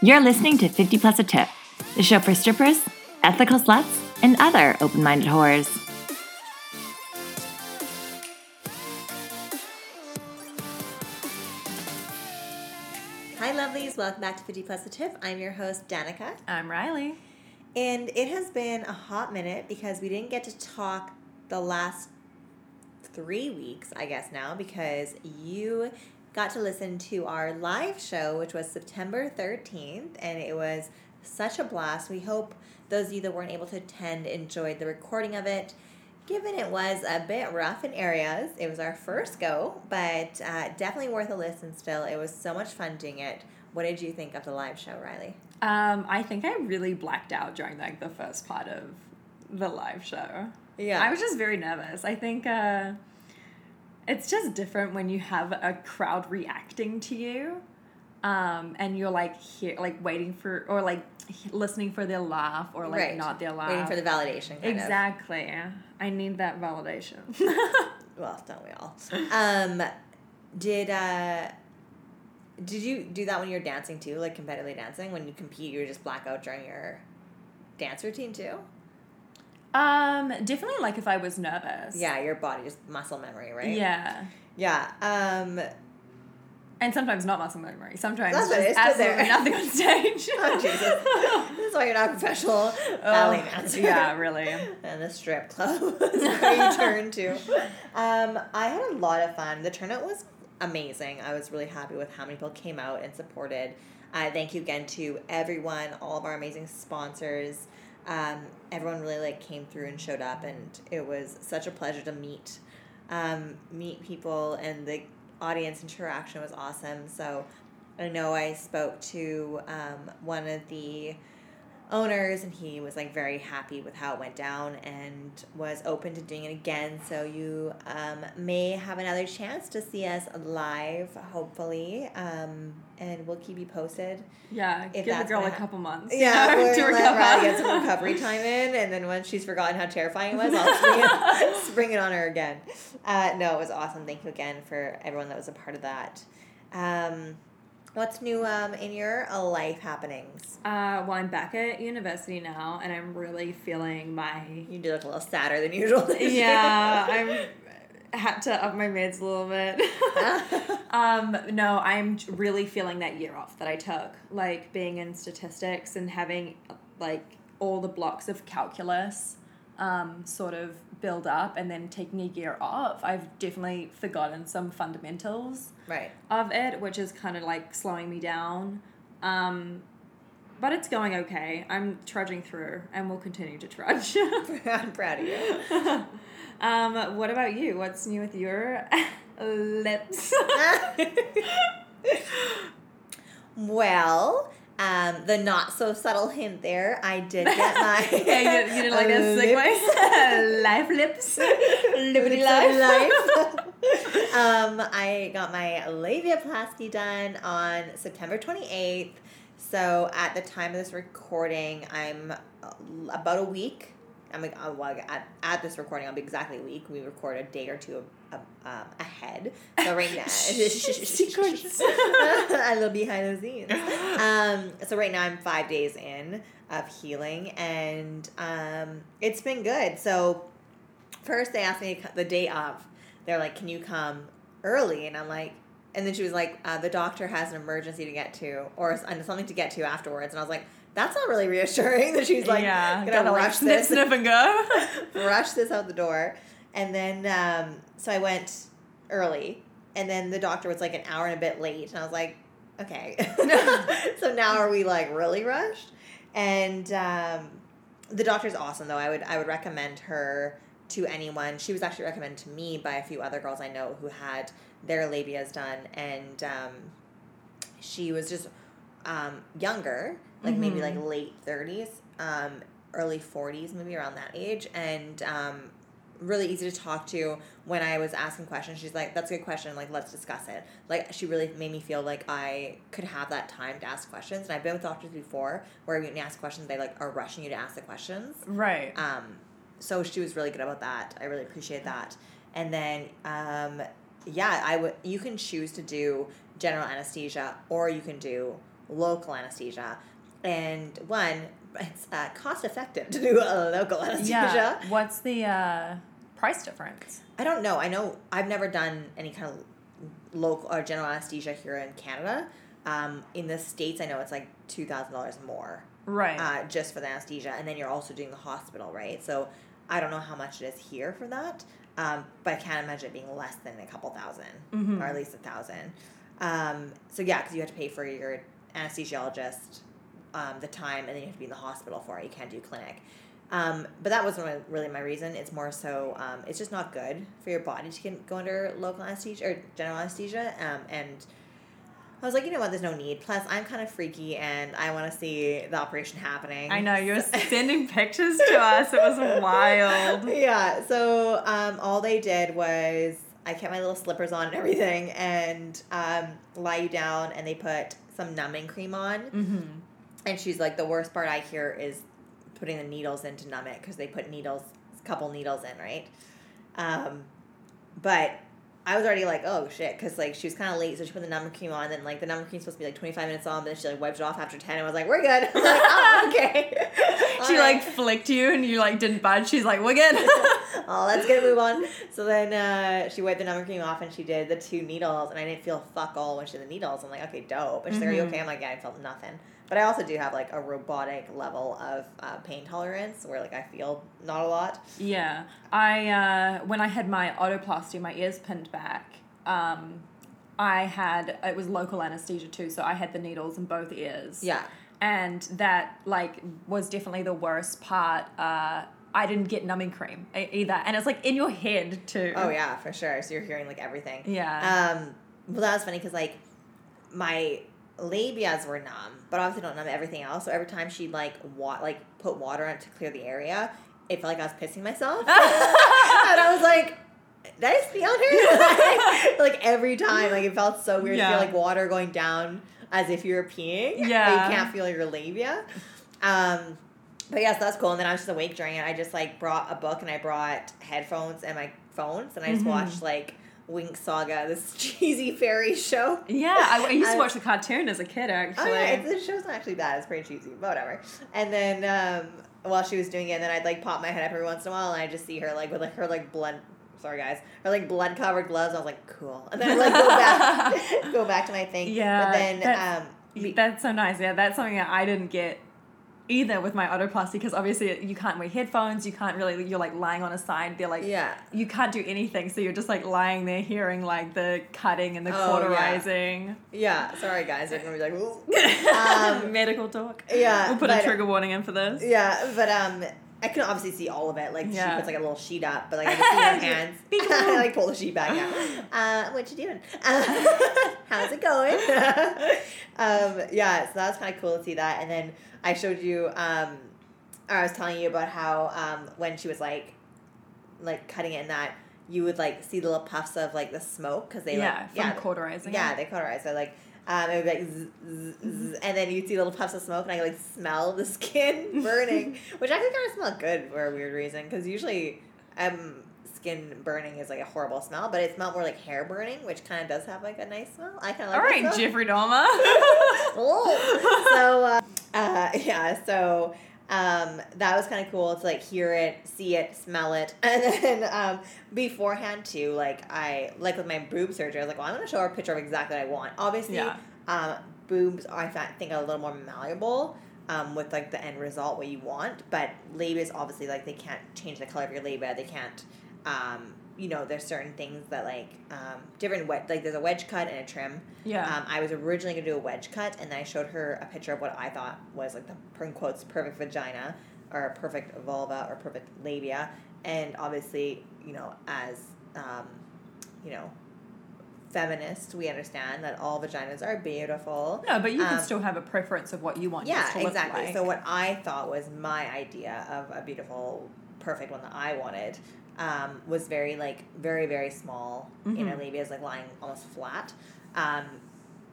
You're listening to 50 Plus a Tip, the show for strippers, ethical sluts, and other open minded whores. Hi, lovelies. Welcome back to 50 Plus a Tip. I'm your host, Danica. I'm Riley. And it has been a hot minute because we didn't get to talk the last three weeks, I guess, now, because you got to listen to our live show, which was September 13th, and it was such a blast. We hope those of you that weren't able to attend enjoyed the recording of it. Given it was a bit rough in areas, it was our first go, but uh, definitely worth a listen still. It was so much fun doing it. What did you think of the live show, Riley? Um, I think I really blacked out during like the first part of the live show. Yeah. I was just very nervous. I think uh, it's just different when you have a crowd reacting to you, um, and you're like here, like waiting for or like listening for their laugh or like Right. not their laugh. Waiting for the validation. Kind of. exactly. I need that validation. Well, don't we all? Um, did uh, did you do that when you're dancing too, like competitively dancing? When you compete, you just blackout during your dance routine too. Um, definitely like if I was nervous. Yeah, your body just muscle memory, right? Yeah. Yeah. Um, And sometimes not muscle memory. Sometimes That's what it just there. absolutely nothing on stage. oh Jesus! this is why you're not a professional ballet dancer. Oh, yeah, really. and the strip club is where you turn to. Um, I had a lot of fun. The turnout was amazing. I was really happy with how many people came out and supported. Uh, thank you again to everyone, all of our amazing sponsors. Um, everyone really like came through and showed up, and it was such a pleasure to meet, um, meet people, and the audience interaction was awesome. So, I know I spoke to um, one of the owners and he was like very happy with how it went down and was open to doing it again so you um, may have another chance to see us live hopefully um, and we'll keep you posted Yeah, If give the girl a couple months. yeah we're to let Riley get recover. some recovery time in and then once she's forgotten how terrifying it was i'll spring it on her again uh, no it was awesome thank you again for everyone that was a part of that um, what's new um, in your uh, life happenings Uh, well, I'm back at university now, and I'm really feeling my. you do look a little sadder than usual this year. Yeah, I'm had to up my mids a little bit. um, no, I'm really feeling that year off that I took, like being in statistics and having like all the blocks of calculus um, sort of build up, and then taking a year off. I've definitely forgotten some fundamentals right of it, which is kind of like slowing me down. Um, but it's going okay. I'm trudging through, and we'll continue to trudge. I'm proud of you. um, what about you? What's new with your lips? well, um, the not so subtle hint there, I did get my. yeah, you, you didn't like that segue. Life lips, lippity life. life. um, I got my labiaplasty done on September 28th. So at the time of this recording, I'm about a week. I'm like, uh, well, at, at this recording, I'll be exactly a week. We record a day or two um, ahead. So right now, Secrets. a little behind the scenes. Um, so right now I'm five days in of healing, and um, it's been good. So first they asked me the day of. They're like, "Can you come early?" And I'm like, and then she was like, uh, "The doctor has an emergency to get to, or something to get to afterwards." And I was like, "That's not really reassuring." That she's like, yeah, "Gonna like rush snip, this." and go. rush this out the door. And then, um, so I went early, and then the doctor was like an hour and a bit late, and I was like, okay. so now are we like really rushed? And um, the doctor's awesome though. I would I would recommend her to anyone. She was actually recommended to me by a few other girls I know who had their labias done, and um, she was just um, younger, like maybe like late thirties, um, early forties, maybe around that age, and um, really easy to talk to. When I was asking questions, she's like, "That's a good question. Like, let's discuss it." Like, she really made me feel like I could have that time to ask questions. And I've been with doctors before where when you ask questions, they like are rushing you to ask the questions. right. Um, so she was really good about that. I really appreciate that. And then, um, yeah, I would. You can choose to do general anesthesia, or you can do local anesthesia. And one, it's uh, cost effective to do a local anesthesia. Yeah. What's the uh, price difference? I don't know. I know I've never done any kind of local or general anesthesia here in Canada. Um, in the states, I know it's like two thousand dollars more Right. uh, just for the anesthesia, and then you're also doing the hospital, right? So I don't know how much it is here for that, um, but I can't imagine it being less than a couple 1000 Mhm. or at least a thousand. Um, so yeah, because you have to pay for your anesthesiologist, um, the time, and then you have to be in the hospital for it. You can't do clinic. Um, but that wasn't really- my reason. It's more so um, it's just not good for your body to get, go under local anesthesia or general anesthesia. Um, and I was like, you know what? There's no need. Plus, I'm kind of freaky, and I want to see the operation happening. I know you're sending pictures to us. It was wild. yeah. So um, all they did was I kept my little slippers on and everything, and um, lie you down, and they put some numbing cream on. Mm-hmm. And she's like, the worst part I hear is putting the needles in to numb it because they put needles, a couple needles in, right? Um, but I was already like, oh shit, because like she was kind of late, so she put the number cream on. And then like the number cream's supposed to be like twenty five minutes on, but then she like wiped it off after ten. and was like, we're good. I'm like, oh okay. She All like flicked you and you like didn't budge. She's like, we're good. oh, let's get a move on. So then uh, she wiped the number cream off and she did the two needles, and I didn't feel fuck all when she did the needles. I'm like, okay, dope. And she's like, are you okay? I'm like, yeah, I felt nothing. But I also do have like a robotic level of uh, pain tolerance where like I feel not a lot. Yeah, I uh, when I had my otoplasty, my ears pinned back. Um, I had it was local anesthesia too, so I had the needles in both ears. Yeah. and that like was definitely the worst part. Uh, I didn't get numbing cream either, and it's like in your head too. Oh yeah, for sure. So you're hearing like everything. Yeah. Um, well, that was funny because like my labias were numb, but obviously don't numb everything else. So every time she like wa- like put water on it to clear the area, it felt like I was pissing myself, and I was like. Did I just pee on her? like every time, like it felt so weird to feel like water going down as if you're peeing. but Yeah. you can't feel your labia. Um, but yes, that's cool. And then I was just awake during it. I just like brought a book and I brought headphones and my phones and I just Mhm. watched like Winx Saga, this cheesy fairy show. yeah, I, I used to watch the cartoon as a kid Oh actually. yeah, the show's not actually bad. It's pretty cheesy, but whatever. And then um, while she was doing it, and then I'd like pop my head up every once in a while, and I just see her like with like her like blood. Sorry guys, her like blood covered gloves. I was like, cool. And then I like go back, go back to my thing. Yeah, But then um, That's so nice. Yeah, that's something that I didn't get either with my otoplasty because obviously you can't wear headphones. You can't really. You're like lying on a side. They're like yeah. you can't do anything. So you're just like lying there hearing like the cutting and the Oh, cauterizing. Yeah, sorry guys. They're gonna be like, Um, Medical talk. yeah, We'll put a trigger warning in for this. Yeah, but um, I couldn't obviously see all of it. Like she puts like a little sheet up, but like I could see her hands. I like pull the sheet back out. Uh, what you doing? Uh, how's it going? um, yeah, so that was kind of cool to see that. And then I showed you. Um, or I was telling you about how um, when she was like, like cutting it in that. You would like see the little puffs of like the smoke because they yeah, like yeah cauterizing. yeah, it. they cauterize. So like, um, it would be like, zzz, zzz, zzz, and then you'd see little puffs of smoke, and I could like smell the skin burning, which actually kind of smelled good for a weird reason. Because usually, um, skin burning is like a horrible smell, but it smelled more like hair burning, which kind of does have like a nice smell. I kind of like. All right. Jeffrey Dahmer. So uh, uh, yeah, so um, that was kind of cool to like hear it, see it, smell it, and then um, beforehand too, like I like with my boob surgery, I was like, well, I'm gonna show her a picture of exactly what I want. Obviously, Yeah. um, boobs I think are a little more malleable. Um, with like the end result what you want, but labia is obviously like they can't change the color of your labia. They can't, um, you know, there's certain things that like um, different like there's a wedge cut and a trim. yeah. Um, I was originally gonna do a wedge cut, and then I showed her a picture of what I thought was like the in quotes perfect vagina, or perfect vulva, or perfect labia, and obviously, you know, as um, you know, feminists, we understand that all vaginas are beautiful. no, but you can um, still have a preference of what you want. Yeah, to look exactly. like. So what I thought was my idea of a beautiful, perfect one that I wanted um, was very like very very small. Know, Mhm. labia is like lying almost flat. Um,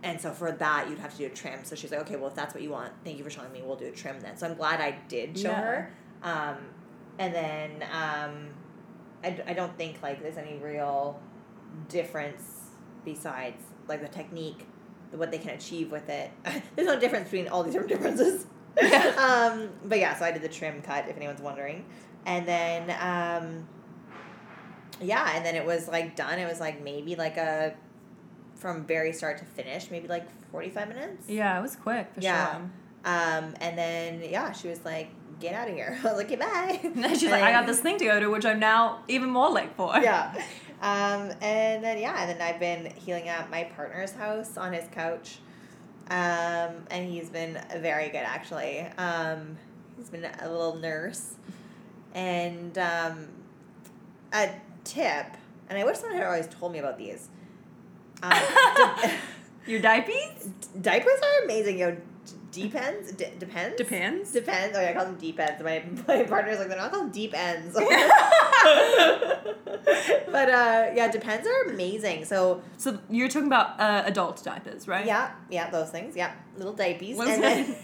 and so for that, you'd have to do a trim. So she's like, okay, well, if that's what you want, thank you for showing me. We'll do a trim then. So I'm glad I did show Yeah. her. Um, and then um, I, I don't think like there's any real difference besides like the technique what they can achieve with it. There's no difference between all these different differences. Um, but yeah, so I did the trim cut if anyone's wondering, and then um, yeah, and then it was like done. It was like maybe like a from very start to finish, maybe like forty five minutes. Yeah, it was quick for Yeah. sure. Um, and then yeah, she was like, "Get out of here." I was like, "Okay, bye." And then she's And like, I got this thing to go to, which I'm now even more late for. yeah. Um, and then yeah, and then I've been healing at my partner's house on his couch. Um, and he's been very good actually. Um, he's been a little nurse. And um, a tip, and I wish someone had always told me about these. Um, di- Your diapers? diapers are amazing. Yo, d- depends. D- depends. Depends. Depends. Oh yeah, I call them deep ends. My my partner's like they're not called deep ends. but uh, yeah, depends are amazing. So So you're talking about uh, adult diapers, right? yeah, yeah, those things. Yeah, little diapies. What's And then,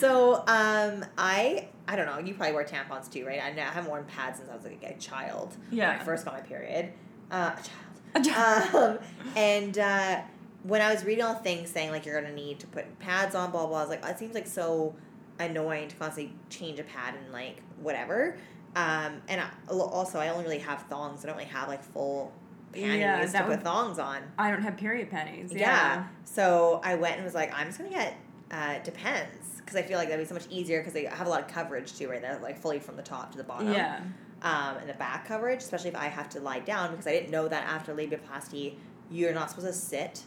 so um, I I don't know. You probably wear tampons too, right? I, know, I haven't worn pads since I was like a child. Yeah. When. I first got my period. Uh, a child. A child. Um, and uh, when I was reading all the things saying like you're gonna need to put pads on, blah blah, I was like, it seems like so annoying to constantly change a pad and like whatever. Um, and I, also, I only really have thongs. I don't really have like full panties Yeah, to put would- thongs on. I don't have period panties. Yeah. Yeah. So I went and was like, I'm just gonna get uh, depends because I feel like that'd be so much easier because they have a lot of coverage too, right? They're like fully from the top to the bottom Yeah. um, and the back coverage, especially if I have to lie down because I didn't know that after labiaplasty, you're not supposed to sit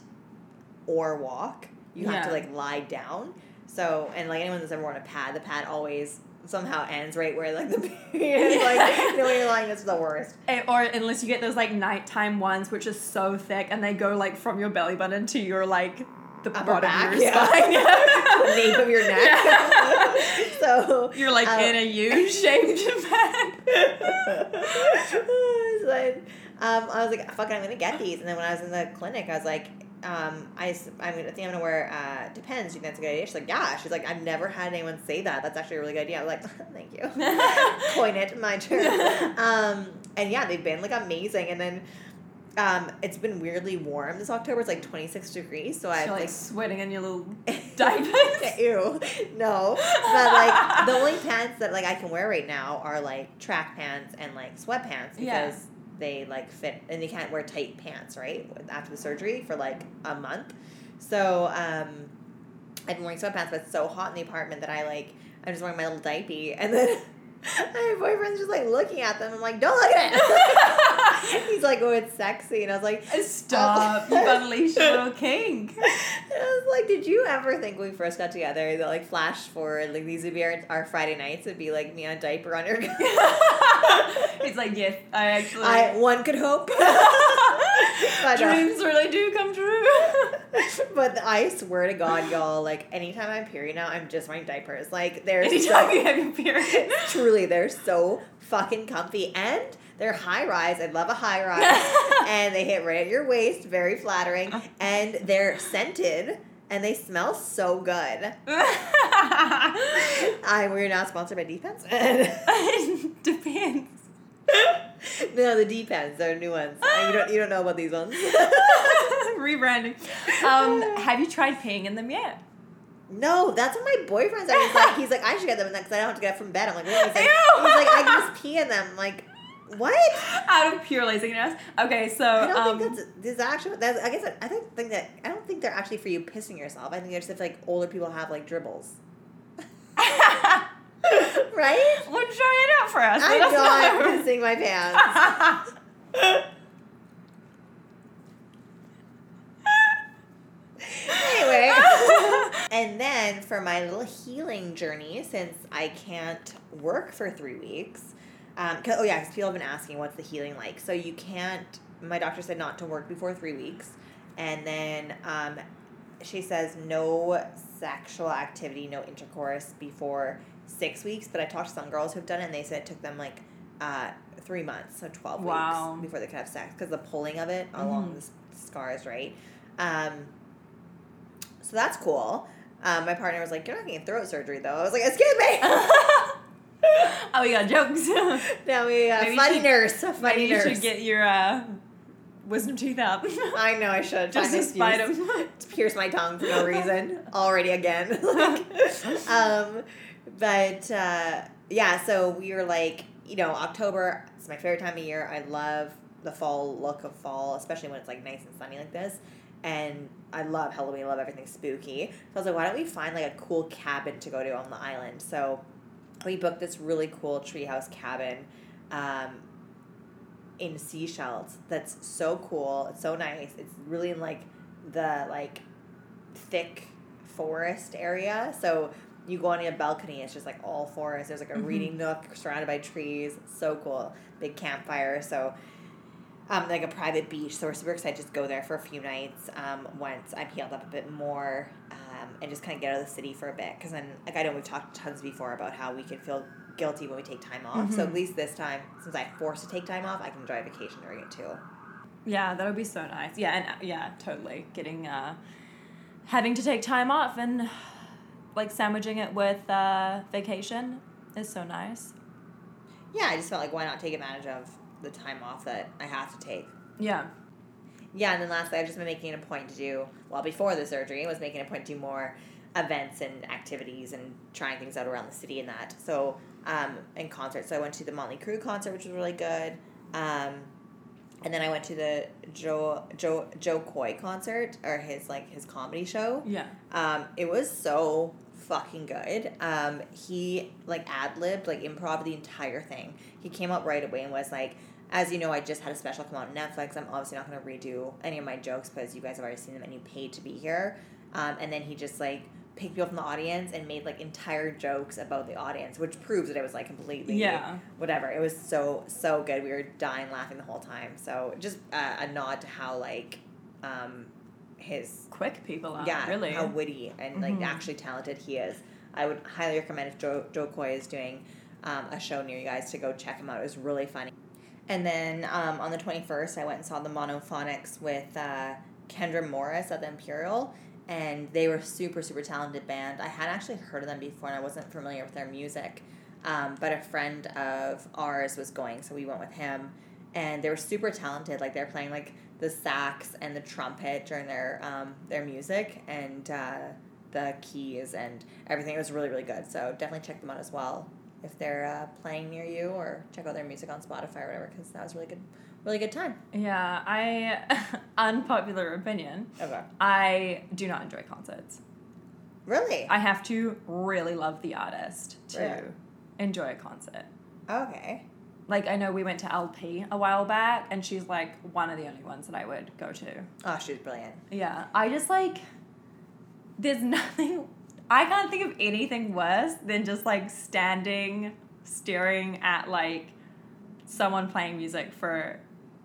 or walk. You have to like lie down. So, and like anyone that's ever worn a pad, the pad always somehow ends right where like the period is like, you know, when you're lying, it's the worst. Or unless you get those like nighttime ones, which are so thick, and they go like from your belly button to your like the Upper bottom back, of your yeah. spine. the nape of your neck. Yeah. so You're like um, in a U-shaped pad. so then, um, I was like, fuck it, I'm gonna get these. And then when I was in the clinic, I was like, um, I, s- I mean, I think I'm gonna wear, uh, depends. You think that's a good idea? She's like, yeah. She's like, I've never had anyone say that. That's actually a really good idea. I was like, thank you. Coin it, my turn. Um, and yeah, they've been like amazing. And then, um, it's been weirdly warm this October. It's like 26 degrees. So I've You're like like sweating in your little diapers. Ew. No. But like the only pants that like I can wear right now are like track pants and like sweatpants because Yeah. they like fit and you can't wear tight pants, right? After the surgery for like a month. So um I've been wearing sweatpants, but it's so hot in the apartment that I like I'm just wearing my little diaper and then my boyfriend's just like looking at them. I'm like, don't look at it. He's like, oh, it's sexy, and I was like, Stop! You've unleashed your little king. and I was like, did you ever think when we first got together that like flash forward, like these would be our, our Friday nights It'd be like me on diaper on your He's like, yes, I actually. I one could hope. but, uh, Dreams really do come true. but I swear to God, y'all, like anytime I'm period now, I'm just wearing diapers. Like they're Anytime so, you have your period. Truly they're so fucking comfy and they're high rise. I love a high rise. and they hit right at your waist, very flattering. And they're scented and they smell so good. I we're not sponsored by Defense. Depends. no, the Depends, they're new ones. You don't you don't know about these ones. Rebranding. Um, have you tried paying in them yet? No, that's what my boyfriend said. He's like he's like I should get them because I don't have to get up from bed. I'm like, what? He's like, Ew. he's like I can just pee in them. I'm like, what? Out of pure laziness. Okay, so I don't um, think that's this actually. That's I guess I, I don't think that I don't think they're actually for you pissing yourself. I think they're just like older people have like dribbles, right? well, try it out for us. I'm not know. pissing my pants. anyway. And then for my little healing journey, since I can't work for three weeks, um, oh yeah, because people have been asking what's the healing like. So you can't. My doctor said not to work before three weeks, and then um, she says no sexual activity, no intercourse before six weeks. But I talked to some girls who've done it, and they said it took them like uh, three months, so twelve Wow. weeks before they could have sex because the pulling of it along Mhm. the scars, right? Um, so that's cool. Um, my partner was like, "You're not getting throat surgery, though." I was like, "Excuse me." oh, we got jokes. now we uh, Maybe funny should- nurse, funny Maybe you should get your uh, wisdom teeth out. I know I should. Just to spite an excuse him. to pierce my tongue for no reason already again. Like, um, but uh, yeah, so we were like, you know, October. It's my favorite time of year. I love the fall look of fall, especially when it's like nice and sunny like this. And I love Halloween. I love everything spooky. So I was like, why don't we find like a cool cabin to go to on the island? So we booked this really cool treehouse cabin. Um, in seashells that's so cool it's so nice it's really in like the like thick forest area so you go on your balcony it's just like all forest there's like a Mhm. reading nook surrounded by trees so cool big campfire so um, like a private beach so we're super excited to just go there for a few nights um, once i'm healed up a bit more um, and just kind of get out of the city for a bit because then like i know we've talked tons before about how we can feel guilty when we take time off so Mhm. at least this time since i'm forced to take time off i can enjoy a vacation during it too Yeah, that would be so nice. Yeah, and uh, yeah, totally. Getting uh having to take time off and like sandwiching it with uh vacation is so nice. yeah i just felt like why not take advantage of the time off that i have to take Yeah. Yeah, and then lastly, I've just been making a point to do, well, before the surgery, I was making a point to do more events and activities and trying things out around the city and that. So, um, and concerts. So I went to the Motley Crue concert, which was really good. Um, and then I went to the Joe Joe Jo Koy concert or his like his comedy show. Yeah. Um, it was so fucking good. Um, he like ad libbed, like improv the entire thing. He came up right away and was like, as you know, I just had a special come out on Netflix. I'm obviously not going to redo any of my jokes because you guys have already seen them and you paid to be here. Um, and then he just like picked people from the audience and made like entire jokes about the audience, which proves that it was like completely Yeah. whatever. It was so so good. We were dying laughing the whole time. So just uh, a nod to how like um, his Quick people are. yeah, Really. how witty and like Mhm. actually talented he is. I would highly recommend if Joe Jo Koy is doing um, a show near you guys to go check him out. It was really funny. And then um, on the twenty first, I went and saw the Monophonics with uh, Kendra Morris at the Imperial, and they were super super talented band. I had actually heard of them before, and I wasn't familiar with their music. Um, but a friend of ours was going, so we went with him, and they were super talented. Like they're playing like the sax and the trumpet during their um, their music and uh, the keys and everything. It was really really good. So definitely check them out as well if they're uh, playing near you, or check out their music on Spotify or whatever because that was really good, really good time. Yeah. I unpopular opinion. Okay. I do not enjoy concerts. Really? I have to really love the artist to enjoy a concert. okay. Like I know we went to LP a while back, and she's like one of the only ones that I would go to. Oh, she's brilliant. Yeah, I just like. There's nothing. I can't think of anything worse than just like standing, staring at like someone playing music for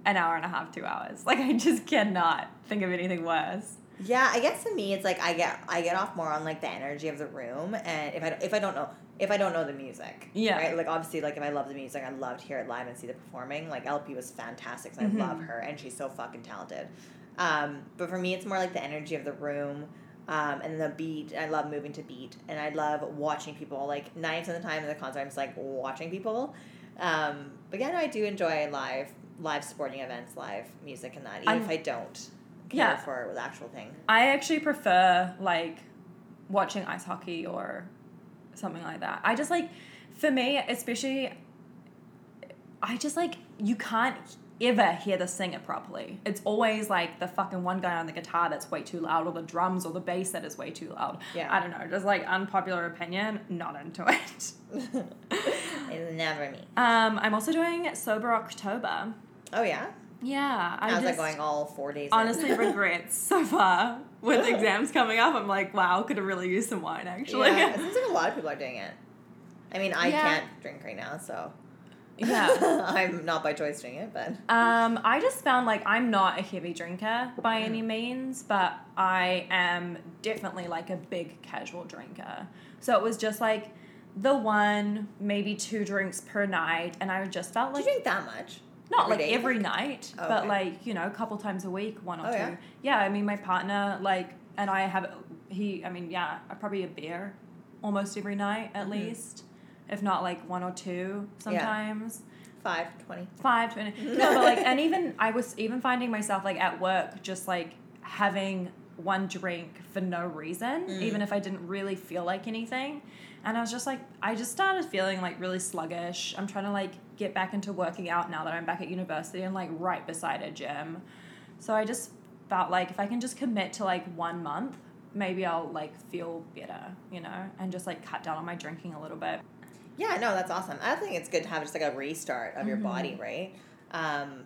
an hour and a half, two hours. Like I just cannot think of anything worse. Yeah, I guess to me it's like I get I get off more on like the energy of the room, and if I if I don't know if I don't know the music, Yeah. right. Like obviously, like if I love the music, I love to hear it live and see the performing. Like LP was fantastic, so Mhm. I love her, and she's so fucking talented. Um, but for me, it's more like the energy of the room. Um, and the beat, I love moving to beat, and I love watching people. Like nine of the time in the concert, I'm just like watching people. Um, but yeah, no, I do enjoy live, live sporting events, live music, and that. Even I'm- if I don't care Yeah. for the actual thing. I actually prefer like watching ice hockey or something like that. I just like, for me, especially, I just like, you can't ever hear the singer properly. It's always like the fucking one guy on the guitar that's way too loud, or the drums, or the bass that is way too loud. Yeah. I don't know, just like unpopular opinion, not into it. it's never me. Um, I'm also doing Sober October. Oh yeah, Yeah, I was like going? All four days. in? honestly regrets so far with exams coming up. I'm like, wow, could have really used some wine actually. yeah, it seems like a lot of people are doing it. I mean, I Yeah. can't drink right now, so Yeah. I'm not by choice doing it, but Um, I just found like I'm not a heavy drinker by any means, but I am definitely like a big casual drinker. So it was just like the one, maybe two drinks per night, and I just felt do like you drink that much? Not every like day? every night, Oh, but okay. like you know, a couple times a week, one or Oh, two. yeah? Yeah? I mean, my partner like, and I have he. I mean, yeah, probably a beer almost every night at Mhm. least, if not like one or two sometimes. Five twenty. five twenty. No, but like, and even I was even finding myself like at work, just like having one drink for no reason, even if I didn't really feel like anything. And I was just like, I just started feeling like really sluggish. I'm trying to like get back into working out now that I'm back at university and like right beside a gym. So I just felt like if I can just commit to like one month, maybe I'll like feel better, you know, and just like cut down on my drinking a little bit. Yeah, no, that's awesome. I think it's good to have just like a restart of your Mhm. body, right? Um,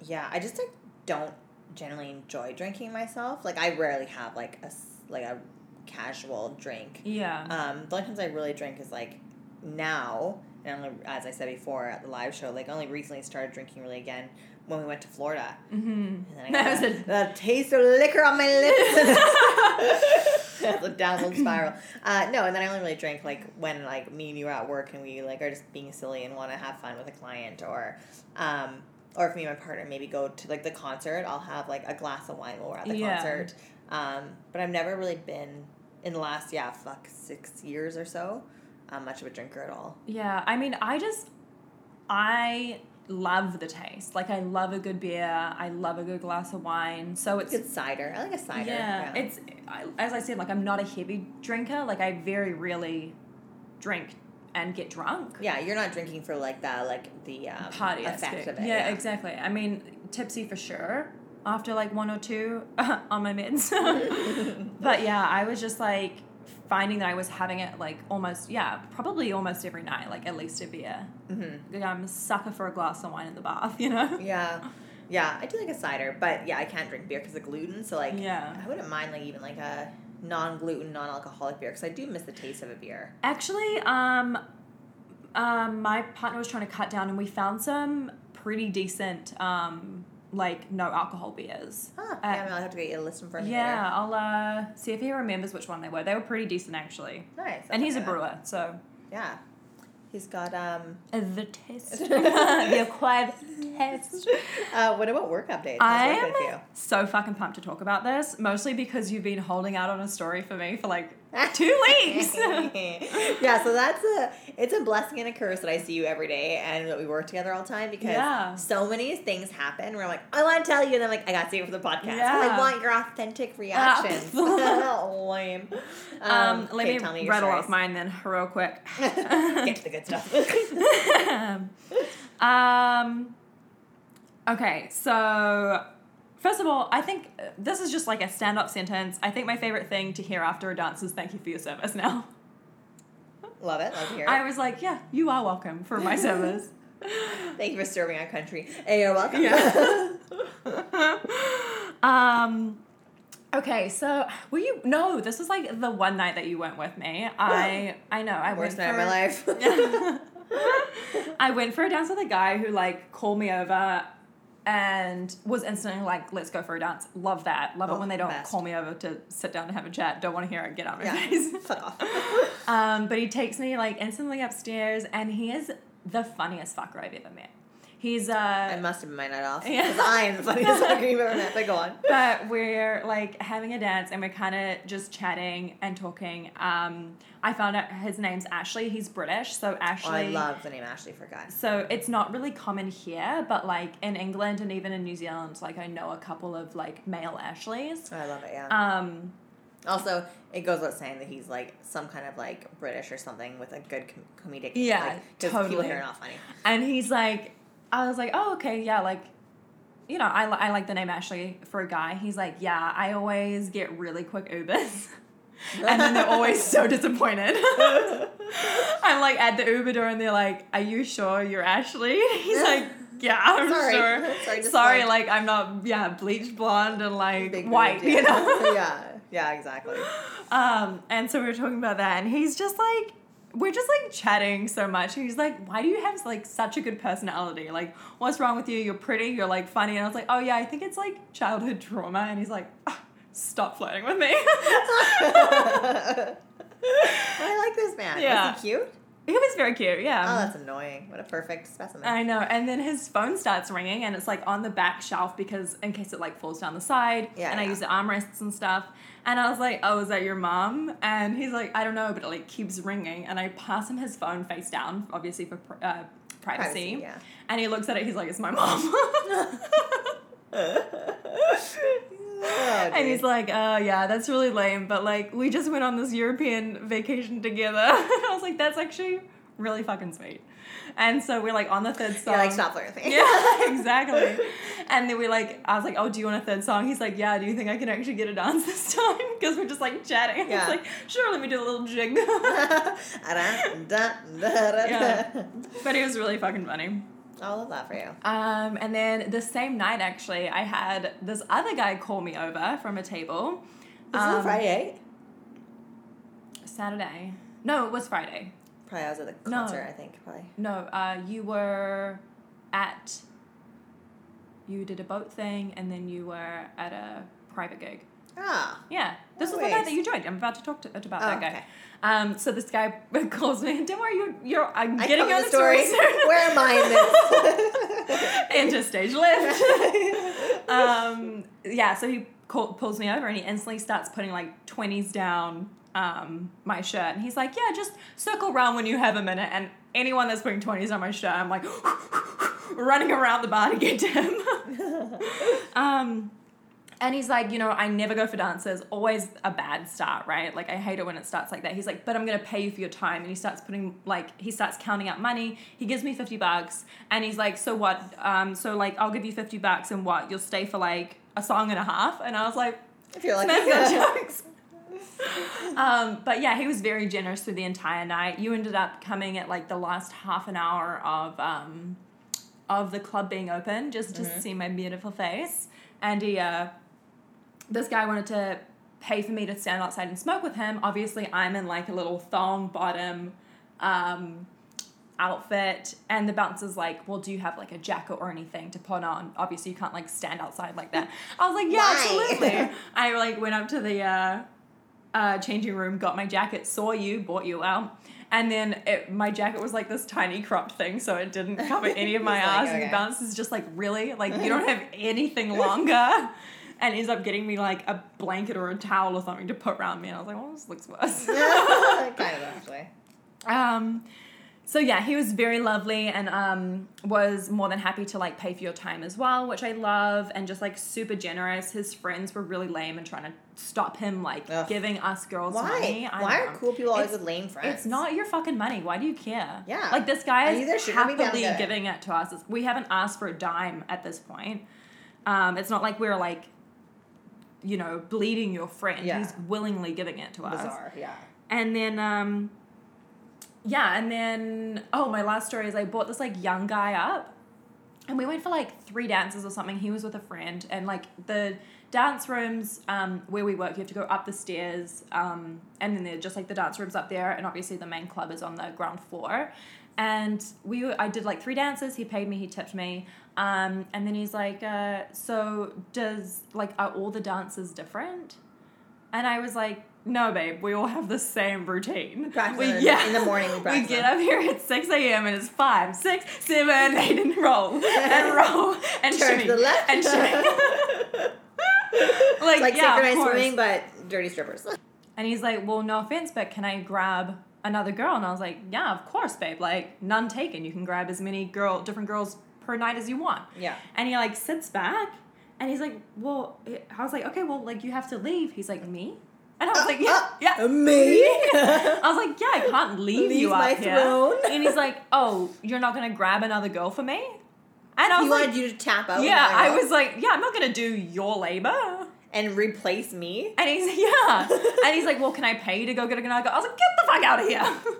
yeah, I just like don't generally enjoy drinking myself. Like I rarely have like a like a casual drink. Yeah. Um, the only times I really drink is like now, and only, as I said before at the live show, like only recently started drinking really again when we went to Florida. mm-hmm. And then That I was got a- a, taste of liquor on my lips. That's a downward spiral. Uh, no, and then I only really drink like when like me and you are at work and we like are just being silly and want to have fun with a client or, um, or if me and my partner maybe go to like the concert, I'll have like a glass of wine while we're at the Yeah. concert. Um, but I've never really been in the last yeah fuck six years or so, um, much of a drinker at all. Yeah, I mean, I just, I love the taste. Like, I love a good beer. I love a good glass of wine. So it's, Good cider. I like a cider. yeah, it's, I, as I said, like, I'm not a heavy drinker. Like, I very rarely drink and get drunk. yeah. You're not drinking for like that like the um, Party effect of it. Yeah, exactly. I mean, tipsy for sure after like one or two on my meds. but yeah, I was just like finding that I was having it like almost, yeah, probably almost every night, like at least a beer. Mm-hmm. Like, I'm a sucker for a glass of wine in the bath, you know? Yeah, yeah, I do like a cider, but yeah, I can't drink beer because of gluten. So like, Yeah. I wouldn't mind like even like a non-gluten, non-alcoholic beer because I do miss the taste of a beer. Actually, um, um, my partner was trying to cut down, and we found some pretty decent, um, like no alcohol beers. Huh? Uh, yeah, I mean, I'll have to get you a list in front of Yeah, I'll uh, see if he remembers which one they were. They were pretty decent actually. Nice. and he's a brewer, so Yeah, he's got um. the test, the acquired taste. Uh, what about work updates? I How's work been am so fucking pumped to talk about this, mostly because you've been holding out on a story for me for like two weeks. yeah, so that's a it's a blessing and a curse that I see you every day and that we work together all the time because Yeah. so many things happen where I'm like, I want to tell you, and I'm like, I got to see it for the podcast. Yeah. I want your authentic reactions. Lame. Um, let okay, me tell me rattle off mine then real quick. Get to the good stuff. um, okay, so first of all, I think uh, this is just like a stand up sentence. I think my favorite thing to hear after a dance is thank you for your service now. Love it. Love to hear it. I was like, yeah, you are welcome for my service. Thank you for serving our country. Hey, you're welcome. Yeah. um, okay, so were you? No, this was like the one night that you went with me. I I know I Worst went night for, of my life. I went for a dance with a guy who like called me over and was instantly like, let's go for a dance. Love that. Love Oh, it when they don't best. call me over to sit down and have a chat. Don't want to hear it. Get out of my yeah. face. Fuck off. Um, but he takes me like instantly upstairs and he is the funniest fucker I've ever met. He's uh I must have been my night off. Yeah. Because I am the funniest fucker you've ever met. But go on. but we're like having a dance and we're kind of just chatting and talking. Um, I found out his name's Ashley. He's British, so Oh, Ashley. I love the name Ashley for guys. So it's not really common here, but like in England and even in New Zealand, like I know a couple of like male Ashleys. I love it, yeah. Um, Also, it goes without saying that he's like some kind of like British or something with a good com- comedic. Yeah, like, 'cause People here are not funny. and he's like, I was like, oh okay, yeah, like, you know, I I like the name Ashley for a guy. He's like, yeah, I always get really quick Ubers. and then they're always so disappointed. I'm like at the Uber door and they're like, Are you sure you're Ashley? He's like, Yeah, I'm Sorry. sure. Sorry, Sorry, like- like I'm not yeah, bleached blonde and like Big white, you know? yeah, yeah, exactly. Um, and so we were talking about that, and he's just like, we're just like chatting so much. He's like, why do you have like such a good personality? Like, what's wrong with you? You're pretty, you're like funny. And I was like, oh yeah, I think it's like childhood trauma. And he's like, "Ah, stop flirting with me. I like this man. Yeah. Is he cute? he was very cute, yeah. Oh, that's annoying. What a perfect specimen. I know. And then his phone starts ringing, and it's like on the back shelf because in case it like falls down the side. Yeah, And I use the armrests and stuff. And I was like, "Oh, is that your mom?" And he's like, "I don't know, but it like keeps ringing." And I pass him his phone face down, obviously for pr- uh, privacy. Privacy, yeah. And he looks at it, he's like, it's my mom. Oh, and he's like, "Oh yeah, that's really lame, but like, we just went on this European vacation together. I was like, that's actually really fucking sweet. And so we're like on the third song. You're like, stop flirting. Yeah, exactly. And then we like, I was like, oh, do you want a third song? He's like, yeah, do you think I can actually get a dance this time? Because we're just like chatting. Yeah. It's like, sure, let me do a little jig. yeah. But it was really fucking funny. I love that for you. Um, and then the same night, actually, I had this other guy call me over from a table. Is Um, a Friday. Saturday. No, it was Friday. Probably I was at the No. concert. I think probably. No, uh, you were at. You did a boat thing, and then you were at a private gig. Ah. Yeah, this was the guy that you joined. I'm about to talk to, about Oh, that guy. okay. Um, so this guy calls me. Don't worry, you're, you're I'm I getting the the story. story. Where am I in this? Into stage left. um, yeah, so he call, pulls me over and he instantly starts putting like 20s down um, my shirt. And he's like, yeah, just circle around when you have a minute. And anyone that's putting 20s on my shirt, I'm like running around the bar to get to him. um, and he's like, you know, I never go for dances. Always a bad start, right? Like I hate it when it starts like that. He's like, but I'm gonna pay you for your time. And he starts putting like he starts counting out money. He gives me fifty bucks, and he's like, so what? Um, so like I'll give you fifty bucks, and what? You'll stay for like a song and a half. And I was like, if you're like, smash that jokes. um, but yeah, he was very generous through the entire night. You ended up coming at like the last half an hour of um, of the club being open just to see my beautiful face. And he, uh, this guy wanted to pay for me to stand outside and smoke with him. Obviously, I'm in like a little thong bottom um, outfit, and the bouncer's like, "Well, do you have like a jacket or anything to put on?" Obviously, you can't like stand outside like that. I was like, "Yeah, Why? absolutely." I like went up to the uh, uh, changing room, got my jacket, saw you, bought you out. And then it, my jacket was like this tiny cropped thing, so it didn't cover any of my like, ass. And okay. the bouncer's just like, really? Like, you don't have anything longer? And ends up getting me like a blanket or a towel or something to put around me. And I was like, well, this looks worse. kind of actually. Um, so yeah, he was very lovely and um, was more than happy to like pay for your time as well, which I love, and just like super generous. His friends were really lame and trying to stop him like Ugh. giving us girls Why? money. I Why are know. cool people always It's- with lame friends? It's not your fucking money. Why do you care? Yeah. Like this guy Are you there? is Sugar me down happily giving it to us. We haven't asked for a dime at this point. Um, it's not like we're like, you know, bleeding your friend. Yeah. He's willingly giving it to us. bizarre. Yeah. And then, um, yeah, and then, oh, my last story is I bought this like young guy up and we went for like three dances or something. He was with a friend, and like the dance rooms um, where we work, you have to go up the stairs, um, and then they're just like the dance rooms up there, and obviously the main club is on the ground floor. And we, I did like three dances. He paid me, he tipped me, um, and then he's like, uh, "So does like are all the dances different?" And I was like, "No, babe, we all have the same routine. We, them. In the morning, we we get up here at 6 a.m. and it's 5, 6, 7, 8, and roll, and roll, and Turn shimmy, to the left. and shimmy. like, like yeah, synchronized swimming, but dirty strippers. And he's like, well, no offense, but can I grab another girl? And I was like, yeah, of course, babe. Like, none taken. You can grab as many girl, different girls per night as you want. Yeah. And he like sits back, and he's like, well, eh, I was like, okay, well, like you have to leave. He's like, me? And I was like, yeah, yeah. Me? I was like, yeah, I can't leave, Leave you up here. throne? And he's like, oh, you're not gonna grab another girl for me? And I was he like, wanted you to tap out. yeah, I was like, yeah, I'm not gonna do your labor. and replace me. And he's like, yeah, and he's like, well, can I pay you to go get another girl? I was like, get the fuck out of here.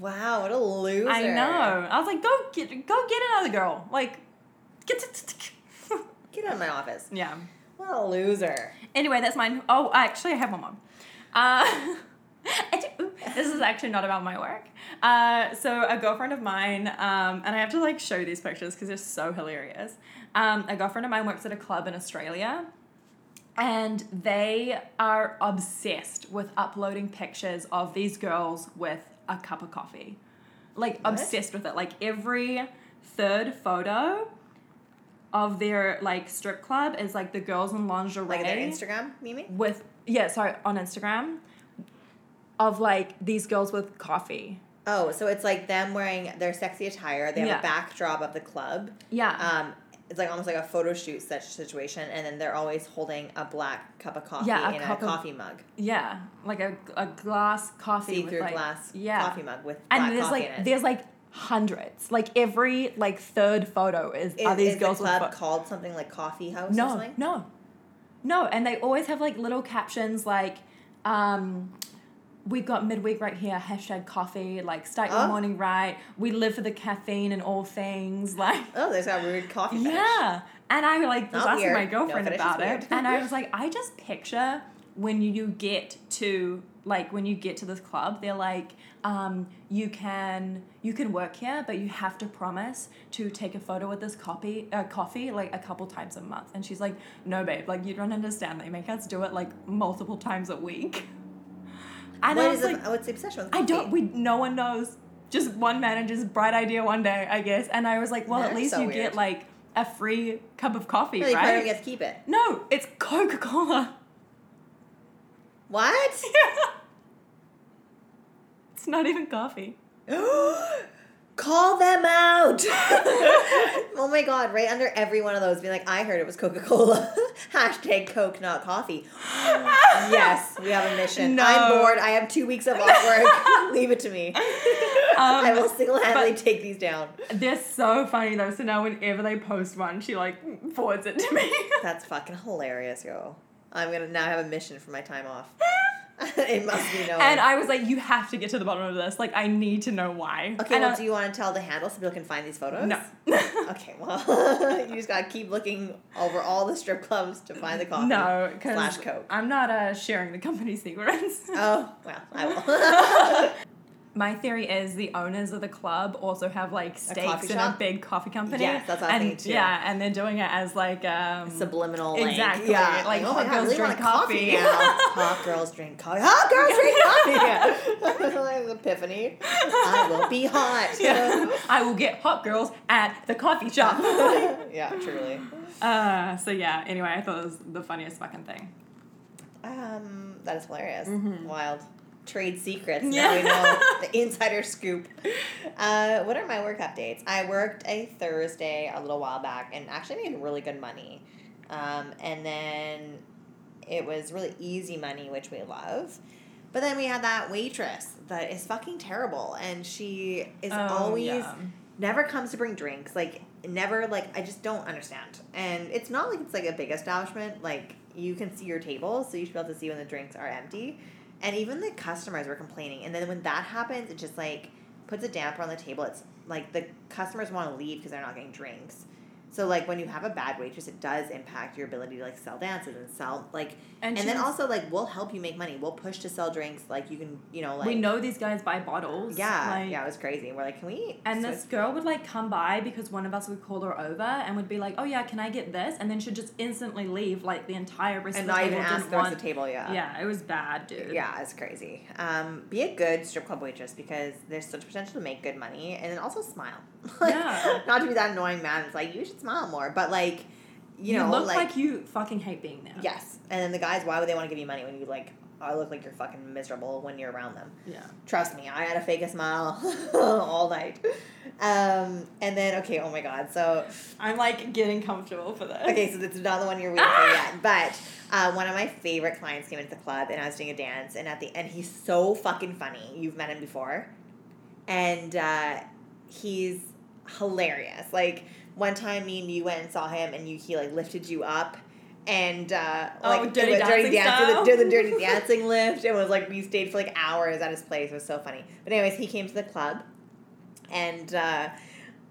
Wow, what a loser! I know. I was like, go get go get another girl. Like, get to. Get out of my office. yeah. What a loser. Anyway, that's mine. Oh, actually, I have one more. Uh, this is actually not about my work. Uh, so a girlfriend of mine, um, and I have to like show these pictures because they're so hilarious. Um, a girlfriend of mine works at a club in Australia, and they are obsessed with uploading pictures of these girls with a cup of coffee. Like What? obsessed with it. Like every third photo of their like strip club is like the girls in lingerie Like their Instagram, Mimi? with yeah sorry on instagram of like these girls with coffee Oh, so it's like them wearing their sexy attire. They have Yeah. a backdrop of the club. Yeah. Um, it's like almost like a photo shoot such situation, and then they're always holding a black cup of coffee Yeah, a in a of- coffee mug, yeah, like a, a glass coffee. see with through like, glass yeah. coffee mug with and there's like there's like hundreds. Like every like third photo is, are these is girls the with club pho- called something like Coffee House or No, something? no, no, and they always have like little captions like, um, "We've got midweek right here." Hashtag coffee. Like start your Oh. morning right. We live for the caffeine and all things. Like Oh, there's that weird coffee fetish. yeah, and I like was Not asking weird. my girlfriend is about it, and I was like, I just picture when you get to like when you get to this club, they're like, um, you can you can work here, but you have to promise to take a photo with this copy uh, coffee like a couple times a month. And she's like, no, babe, like you don't understand. They make us do it like multiple times a week. And I What was is like, the, what's the obsession with I don't. We no one knows. Just one manager's bright idea one day, I guess. And I was like, well, at least so you weird. get like a free cup of coffee, you don't right? get to keep it. No, it's Coca Cola. What? Yeah. It's not even coffee. Call them out. oh my god, right under every one of those, be like, I heard it was Coca Cola. Hashtag Coke, not coffee. yes, we have a mission. No. I'm bored. I have two weeks of off work. Leave it to me. I Um, will single handedly take these down. they're so funny though. So now whenever they post one, she like forwards it to me. That's fucking hilarious, yo. I'm gonna now have a mission for my time off. it must be known. and I was like, you have to get to the bottom of this. Like, I need to know why. okay, And well, I- do you want to tell the handle so people can find these photos? no. Okay, well, you just gotta keep looking over all the strip clubs to find the coffee. no, slash Coke. I'm not uh, sharing the company secrets. Oh well, I will. My theory is the owners of the club also have like stakes coffee in a big coffee company. Yes, that's what I was and, too. Yeah, and they're doing it as like um Subliminal, like, Exactly, yeah, like, oh my hot God, girls drink a coffee. now. hot girls drink coffee. Hot girls drink coffee. like epiphany. I will be hot. yeah. I will get hot girls at the coffee shop. yeah, truly. uh, so yeah. Anyway, I thought it was the funniest fucking thing. Um, that is hilarious. Mhm. Wild. Trade secrets. Now Yeah. we know the insider scoop. Uh, what are my work updates? I worked a Thursday a little while back and actually made really good money. Um, and then it was really easy money, which we love. But then we had that waitress that is fucking terrible, and she is Oh, always yeah. never comes to bring drinks. Like never like I just don't understand. And it's not like it's like a big establishment. Like you can see your table, so you should be able to see when the drinks are empty. And even the customers were complaining. And then when that happens, it just like puts a damper on the table. It's like the customers want to leave because they're not getting drinks. So like when you have a bad waitress, it does impact your ability to like sell dances and sell like And, and, then also like we'll help you make money. We'll push to sell drinks. Like you can you know like we know these guys buy bottles. yeah like- yeah it was crazy. We're like can we And switch- this girl would like come by because one of us would call her over and would be like, "Oh yeah, can I get this?" And then she'd just instantly leave. Like the entire rest and of the not even ask the rest of the table. Yeah. yeah, it was bad, dude. Yeah, it's crazy. Um, be a good strip club waitress because there's such potential to make good money, and then also smile. like, Yeah. Not to be that annoying man. It's like you should smile more, but like, you, You, know, look like, like, you fucking hate being there. yes. And then the guys, why would they want to give you money when you like? I look like you're fucking miserable when you're around them. Yeah. Trust me, I had to fake a smile all night. Um, and then okay, oh my god, so I'm like getting comfortable for this. Okay, so this is not the one you're waiting for yet. But uh, one of my favorite clients came into the club and I was doing a dance and at the end he's so fucking funny. You've met him before. And uh, he's hilarious. Like one time me and you went and saw him and you he like lifted you up and uh, Oh, like Dirty dirty Dancing dance did the, did the dirty dancing lift. It was like we stayed for like hours at his place. It was so funny. But anyways, he came to the club and uh,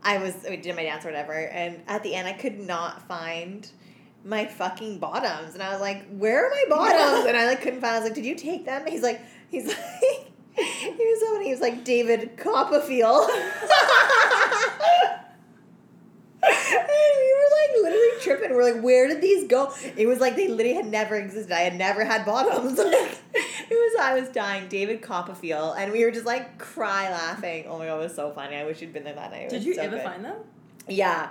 I was I did my dance or whatever, and at the end I could not find my fucking bottoms, and I was like, "Where are my bottoms?" and I like couldn't find. I was like, "Did you take them?" He's like, he's like, he was so funny. He was like David Copperfield. And we were like literally tripping. We're like, where did these go? It was like they literally had never existed. I had never had bottoms. It was I was dying. David Copperfield, and we were just like cry laughing. Oh my god, it was so funny. I wish you'd been there that night. It Did you so ever good. find them? Yeah,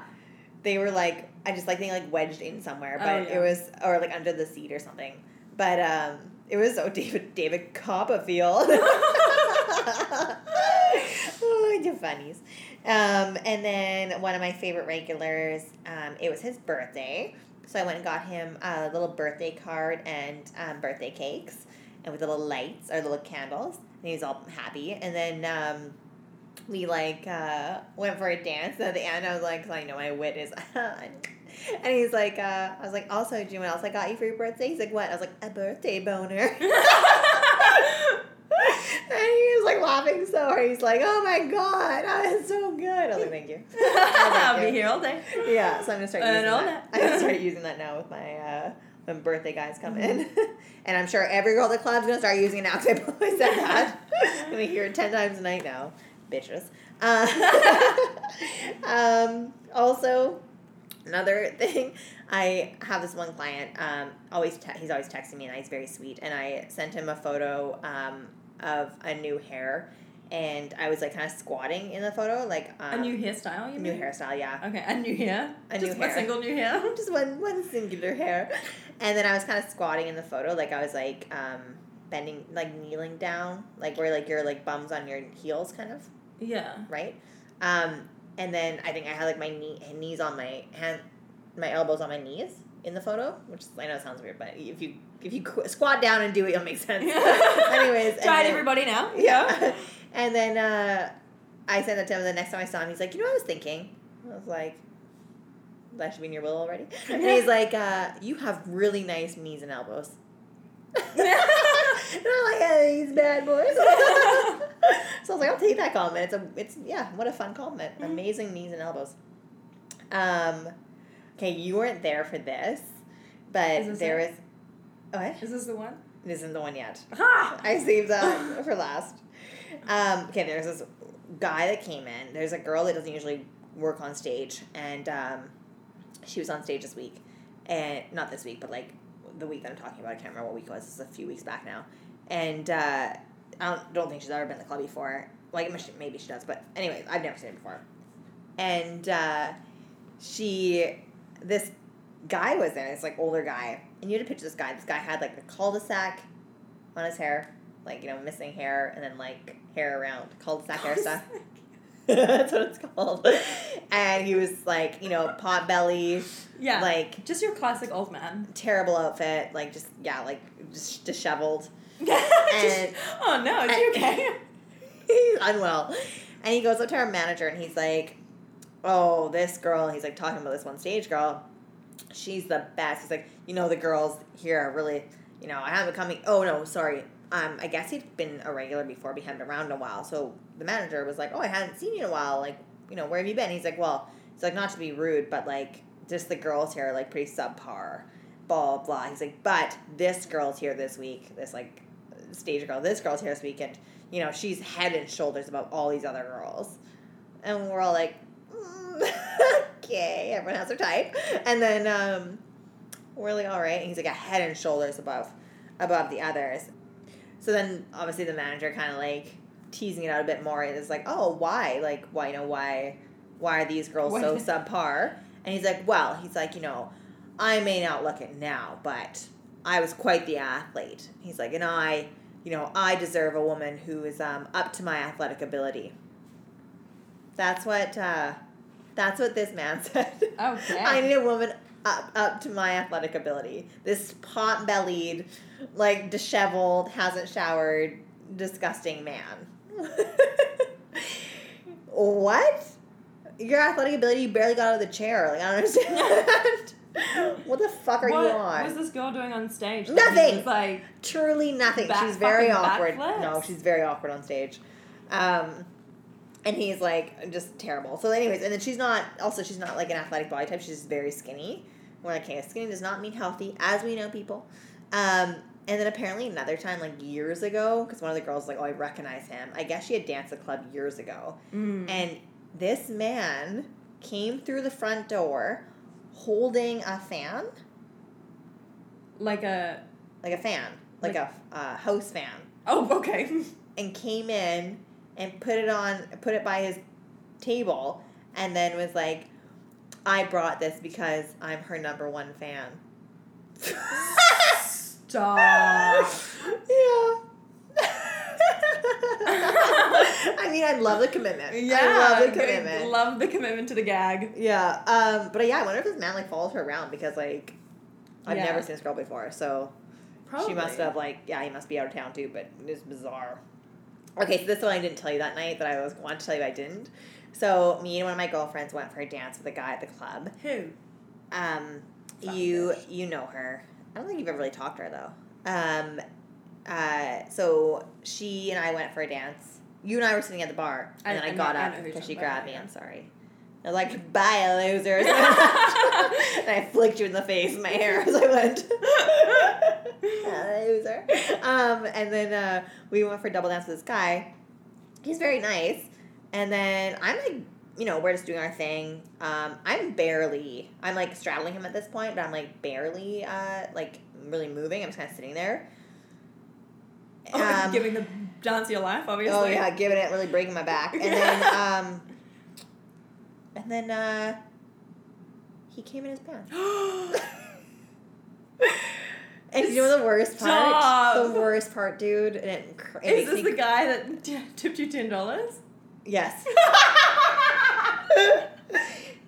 they were like I just like they like wedged in somewhere, Oh, but yeah. it was or like under the seat or something. But um, it was so David David Copperfield. do funnies. Um, and then one of my favorite regulars, um, it was his birthday. So I went and got him a little birthday card and um, birthday cakes and with little lights or little candles. And he was all happy. And then um, we like uh, went for a dance. And at the end, I was like, I know my wit is. on. and he's like, uh, I was like, also, do you know what else I got you for your birthday? He's like, what? I was like, a birthday boner. And he was like laughing so hard. He's like, "Oh my god, that is so good." I was like, "Thank you." I'll be here all day. Yeah, so I'm gonna start And using all that. that. I'm gonna start using that now with my uh, when birthday guys come in, Mm-hmm. and I'm sure every girl at the club's gonna start using it now because I always said that. I'm gonna hear it ten times a night now, bitches. Uh, um, also, another thing, I have this one client. Um, always te- he's always texting me, and he's very sweet. And I sent him a photo um, of a new hair, and I was like kind of squatting in the photo, like um, a new hairstyle, you new mean? hairstyle, yeah. Okay, a new hair. A Just new one hair. single new hair. just one one singular hair. And then I was kind of squatting in the photo, like I was like um bending like kneeling down, like where like your like bums on your heels kind of, Yeah. right? Um and then I think I had like my knee knees on my hand my elbows on my knees in the photo, which I know sounds weird, but if you if you qu- squat down and do it, it'll make sense. Anyways, Try it, then- everybody now. yeah. and then uh, I sent that to him the next time I saw him. He's like, you know what I was thinking? I was like, that should be in your will already. And he's like, uh, you have really nice knees and elbows. and I'm like, hey, these bad boys. so I was like, I'll take that compliment. It's a, it's yeah, what a fun compliment. Mm-hmm. Amazing knees and elbows. Um, okay, you weren't there for this, but Is this there it? was. What? Is this the one? This isn't the one yet. Ha! I saved that for last. Um, okay, there's this guy that came in. There's a girl that doesn't usually work on stage, and um, she was on stage this week, and not this week, but like the week that I'm talking about. I can't remember what week it was. It's a few weeks back now, and uh, I don't, don't think she's ever been to the club before. Like maybe she does, but anyway, I've never seen it before. And uh, she, this guy was there. It's like older guy, and you had to picture this guy. This guy had like a cul-de-sac on his hair, like you know, missing hair, and then like hair around cul-de-sac hairstyle. That's what it's called. And he was like, you know, pot belly, Yeah. like just your classic old man. terrible outfit, like just yeah, like just disheveled. Just- oh no, is he okay? he's unwell. And he goes up to our manager and he's like, Oh, this girl, he's like talking about this one stage girl. She's the best. He's like, you know, the girls here are really, you know, I haven't coming. Oh no, sorry. Um, I guess he'd been a regular before, but he hadn't around a while. So the manager was like, "Oh, I hadn't seen you in a while. Like, you know, where have you been?" He's like, "Well, it's like not to be rude, but like just the girls here are like pretty subpar." Blah blah. He's like, "But this girl's here this week. This like stage girl. This girl's here this week, and you know she's head and shoulders above all these other girls." And we're all like, "Okay, everyone has their type." And then um, we're like, "All right." And he's like, "A head and shoulders above above the others." So then obviously the manager kind of like teasing it out a bit more. It's like, oh, why? Like, why, you know, why, why are these girls so subpar? And he's like, well, he's like, you know, I may not look it now, but I was quite the athlete. He's like, and I, you know, I deserve a woman who is um, up to my athletic ability. That's what, uh, that's what this man said. Okay. I need a woman up up to my athletic ability. This pot bellied, like disheveled, hasn't showered, disgusting man. what? Your athletic ability, you barely got out of the chair. Like I don't understand. what the fuck are what you on? was this girl doing on stage? Nothing. like, Truly nothing. She's very awkward. backflips? No, she's very awkward on stage. Um, and he's like just terrible. So, anyways, and then she's not. Also, she's not like an athletic body type. She's just very skinny. We're like, okay, skinny does not mean healthy, as we know, people. Um, and then apparently another time, like years ago, because one of the girls was like, oh, I recognize him. I guess she had danced the club years ago, mm. and this man came through the front door holding a fan, like a like a fan, like, a uh, house fan. oh okay. and came in and put it on put it by his table and then was like I brought this because I'm her number one fan. Stop. yeah. I mean, I love the commitment. I love the commitment. Love the commitment to the gag. yeah. Um. But yeah, I wonder if this man like follows her around because like I've Yeah. never seen this girl before, so Probably. she must have like yeah, he must be out of town too. But it's bizarre. Okay, so this one I didn't tell you that night that I was wanted to tell you I didn't. So me and one of my girlfriends went for a dance with a guy at the club. Who? Um, you bitch. you know her. I don't think you've ever really talked to her though. Um, uh, so she and I went for a dance. You and I were sitting at the bar, and I- then I, I got know up because she grabbed me. I'm sorry. I was like, "Bye, losers," and I flicked you in the face with my hair as I went. Loser. Um, and then uh, we went for a double dance with this guy. He's very nice, and then I'm like you know, we're just doing our thing. Um, I'm barely, I'm like straddling him at this point, but I'm like barely, uh, like really moving. I'm just kind of sitting there. Oh, Um, giving the of your life, obviously. oh yeah, giving it, really breaking my back, and then, um, and then, uh, he came in his pants. And you know the worst part? Stop. The worst part, dude. And it, cr- it Is this me- the guy that t- tipped you ten dollars? Yes.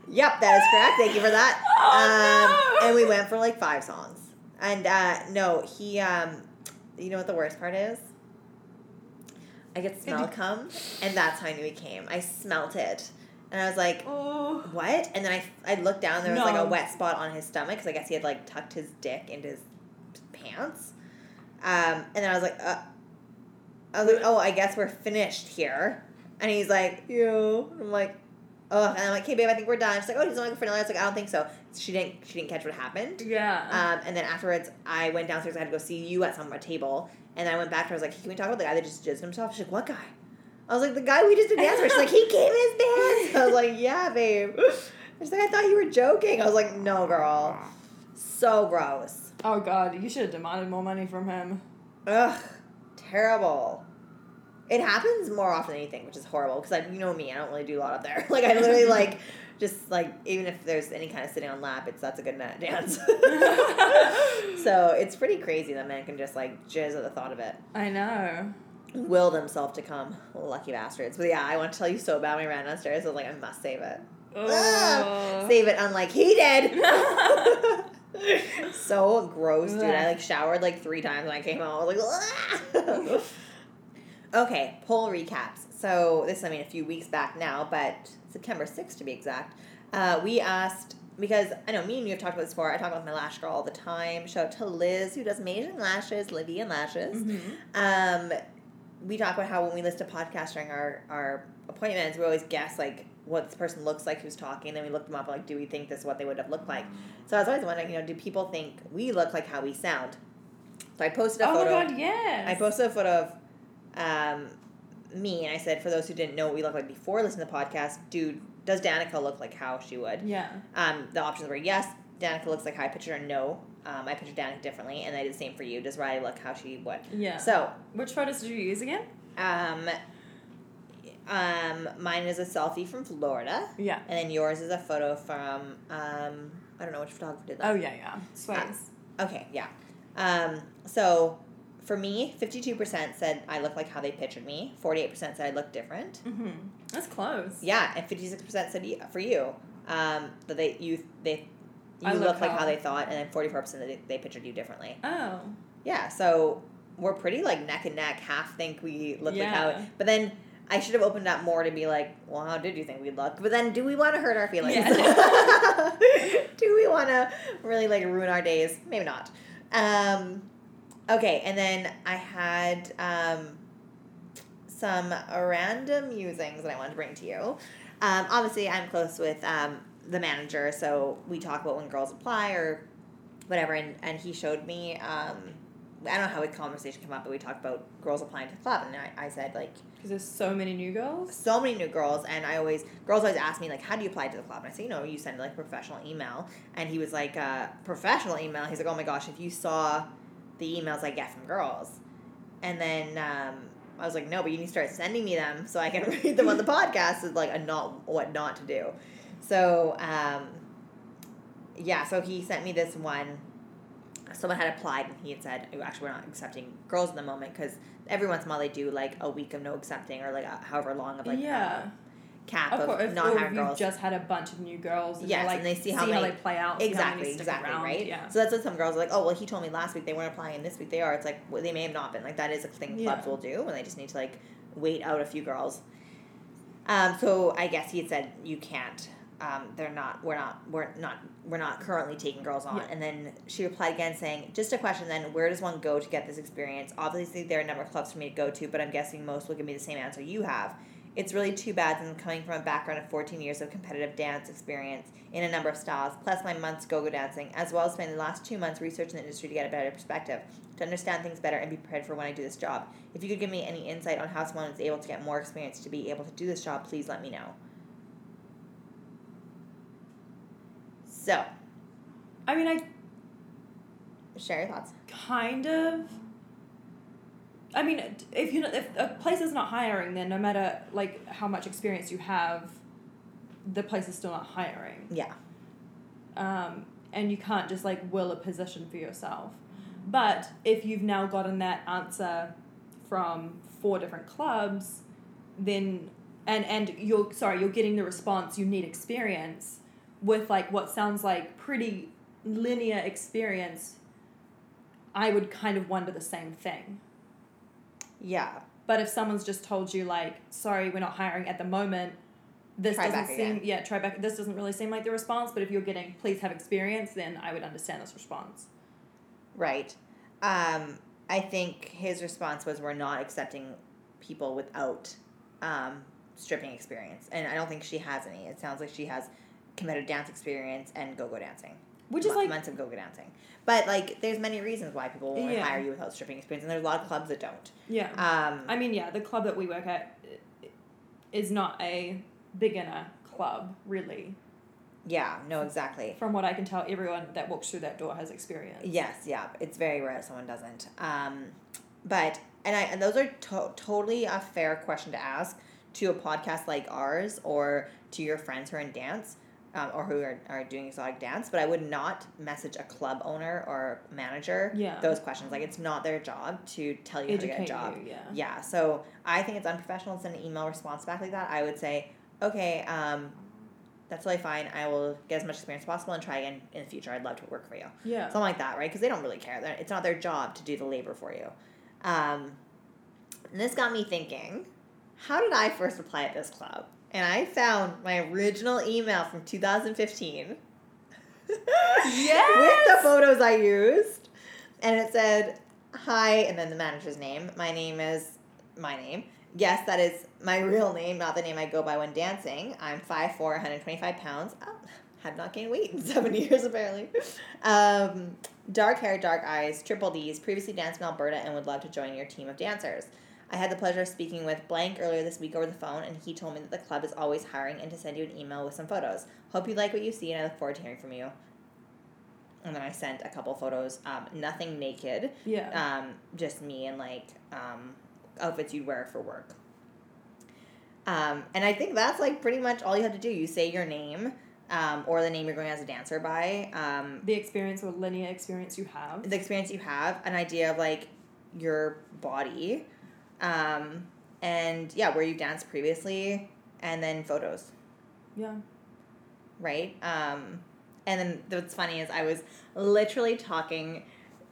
Yep, that is correct. Thank you for that. Oh, um, no. And we went for like five songs. And uh, no, he, um, you know what the worst part is? I could smell cum, and that's how I knew he came. I smelt it. And I was like, Oh. what? And then I, I looked down, there was like a wet spot on his stomach, because I guess he had like tucked his dick into his pants. Um, and then I was like, uh, I was like, oh, I guess we're finished here. And he's like, yo. I'm like, oh. And I'm like, hey, babe, I think we're done. She's like, oh, he's only for another. I was like, I don't think so. She didn't. She didn't catch what happened. Yeah. Um, and then afterwards, I went downstairs. I had to go see you at some table. And then I went back to her. I was like, can we talk about the guy that just jizzed himself? She's like, what guy? I was like, the guy we just did dance with. She's like, he came in his pants. I was like, yeah, babe. She's like, I thought you were joking. I was like, no, girl. So gross. oh god, you should have demanded more money from him. Ugh, terrible. It happens more often than you think, which is horrible. Because I, you know me, I don't really do a lot up there. Like I literally like, just like even if there's any kind of sitting on lap, it's that's a good net dance. so it's pretty crazy that men can just like jizz at the thought of it. I know. Will themselves to come, lucky bastards. But yeah, I want to tell you so bad when we ran downstairs. I was like, I must save it. Oh. Save it, unlike he did. so gross, dude. I like showered like three times when I came home. I was like, "Ah." okay, poll recaps. So this, I mean, a few weeks back now, but September 6th to be exact. Uh, we asked because I know me and you have talked about this before. I talk about my lash girl all the time. Shout out to Liz who does amazing lashes, Livy and Lashes. Mhm. Um, we talk about how when we list a podcast during our, our appointments, we always guess like what this person looks like who's talking. Then we look them up like, do we think this is what they would have looked like? So I was always wondering, you know, do people think we look like how we sound? So I posted a Oh my photo. god, yes. I posted a photo of um, me, and I said, for those who didn't know what we looked like before listening to the podcast, dude, does Danica look like how she would? Yeah. Um, the options were yes, Danica looks like how I pictured her. No, um, I pictured Danica differently, and I did the same for you. Does Riley look how she would? Yeah. So Which photos did you use again? um, um, mine is a selfie from Florida, Yeah. and then yours is a photo from um, I don't know which photographer did that. Oh yeah, yeah. Sways. Okay, yeah. Um, so for me, fifty-two percent said I look like how they pictured me. Forty-eight percent said I look different. mm-hmm. That's close. Yeah, and fifty-six percent said y- for you um, that they you they you I look, like how- they thought, and then forty-four percent they, pictured you differently. Oh. Yeah, so we're pretty like neck and neck. Half think we look like how, Yeah. but then I should have opened up more to be like, well, how did you think we look? But then, do we want to hurt our feelings? Yeah. do we want to really like ruin our days? Maybe not. Um, okay, and then I had um, some random musings that I wanted to bring to you. Um, obviously, I'm close with um, the manager, so we talk about when girls apply or whatever, and, and he showed me. Um, I don't know how a conversation came up, but we talked about girls applying to the club, and I, I said like Because there's so many new girls. so many new girls, and I always girls always ask me like, how do you apply to the club? And I say, you know, you send like a professional email, and he was like, uh, professional email. He's like, oh my gosh, if you saw the emails I get from girls, and then um, I was like, no, but you need to start sending me them so I can read them on the podcast. Is like a not what not to do. So um, yeah, so he sent me this one. someone had applied and he had said, "Oh, actually, we're not accepting girls in the moment because every once in a while they do like a week of no accepting or like a, however long of like yeah. uh, cap Of of, course, if, not having girls. just had a bunch of new girls, and Yes, like, and they see how how many- they play out, see how Exactly, exactly, around, right? Yeah. So that's what some girls are like. Oh, well, he told me last week they weren't applying, and this week they are. It's like well, they may have not been. Like that is a thing clubs Yeah. will do, and they just need to like wait out a few girls. Um, so I guess he had said you can't. Um, they're not. We're not. We're not. We're not currently taking girls on. Yeah. And then she replied again saying, "Just a question. Then, where does one go to get this experience? Obviously, there are a number of clubs for me to go to, but I'm guessing most will give me the same answer you have. It's really too bad since I'm coming from a background of 14 years of competitive dance experience in a number of styles, plus my months go-go dancing, as well as spending the last two months researching the industry to get a better perspective, to understand things better and be prepared for when I do this job. If you could give me any insight on how someone is able to get more experience to be able to do this job, please let me know. So, I mean, I share your thoughts. kind of. I mean, if you know if a place is not hiring, then no matter like how much experience you have, the place is still not hiring. Yeah. um, and you can't just like will a position for yourself. But if you've now gotten that answer from four different clubs, then and and you're sorry you're getting the response you need experience with like what sounds like pretty linear experience. I would kind of wonder the same thing. Yeah. But if someone's just told you like, sorry, we're not hiring at the moment, this Try doesn't seem again. yeah, try back this doesn't really seem like the response, but if you're getting please have experience, then I would understand this response. Right. Um, I think his response was, "We're not accepting people without um, stripping experience," and I don't think she has any. It sounds like she has committed dance experience and go-go dancing, Which is Mo- like months of go-go dancing. But like, there's many reasons why people won't Yeah. hire you without stripping experience, and there's a lot of clubs that don't. yeah. Um, I mean, yeah, the club that we work at is not a beginner club, really. yeah, no, exactly. From what I can tell, everyone that walks through that door has experience. Yes, yeah, it's very rare someone doesn't. Um, but and I and those are to- totally a fair question to ask to a podcast like ours or to your friends who are in dance um, or who are, are doing exotic dance. But I would not message a club owner or manager Yeah. those questions. Like it's not their job to tell you how to get a job. you, yeah. Yeah, so I think it's unprofessional to send an email response back like that. I would say, okay, um, that's totally fine. I will get as much experience as possible and try again in the future. I'd love to work for you Yeah. something like that, right? Because they don't really care. It's not their job to do the labor for you. Um, and this got me thinking, how did I first apply at this club? And I found my original email from 2015 with the photos I used. And it said, Hi, and then the manager's name. My name is my name. Yes, that is my real name, not the name I go by when dancing. I'm 5'4, 125 pounds. Oh, have not gained weight in seven years, apparently. Um, dark hair, dark eyes, triple D's, previously danced in Alberta and would love to join your team of dancers. I had the pleasure of speaking with Blank earlier this week over the phone, and he told me that the club is always hiring and to send you an email with some photos. Hope you like what you see, and I look forward to hearing from you. And then I sent a couple photos, um, nothing naked, Yeah. um, just me and like um, outfits you'd wear for work. Um, and I think that's like pretty much all you have to do. You say your name um, or the name you're going as a dancer by, um, the experience or linear experience you have. the experience you have, an idea of like your body, um, and yeah, where you've danced previously, and then photos Yeah. right? Um, and then what's funny is I was literally talking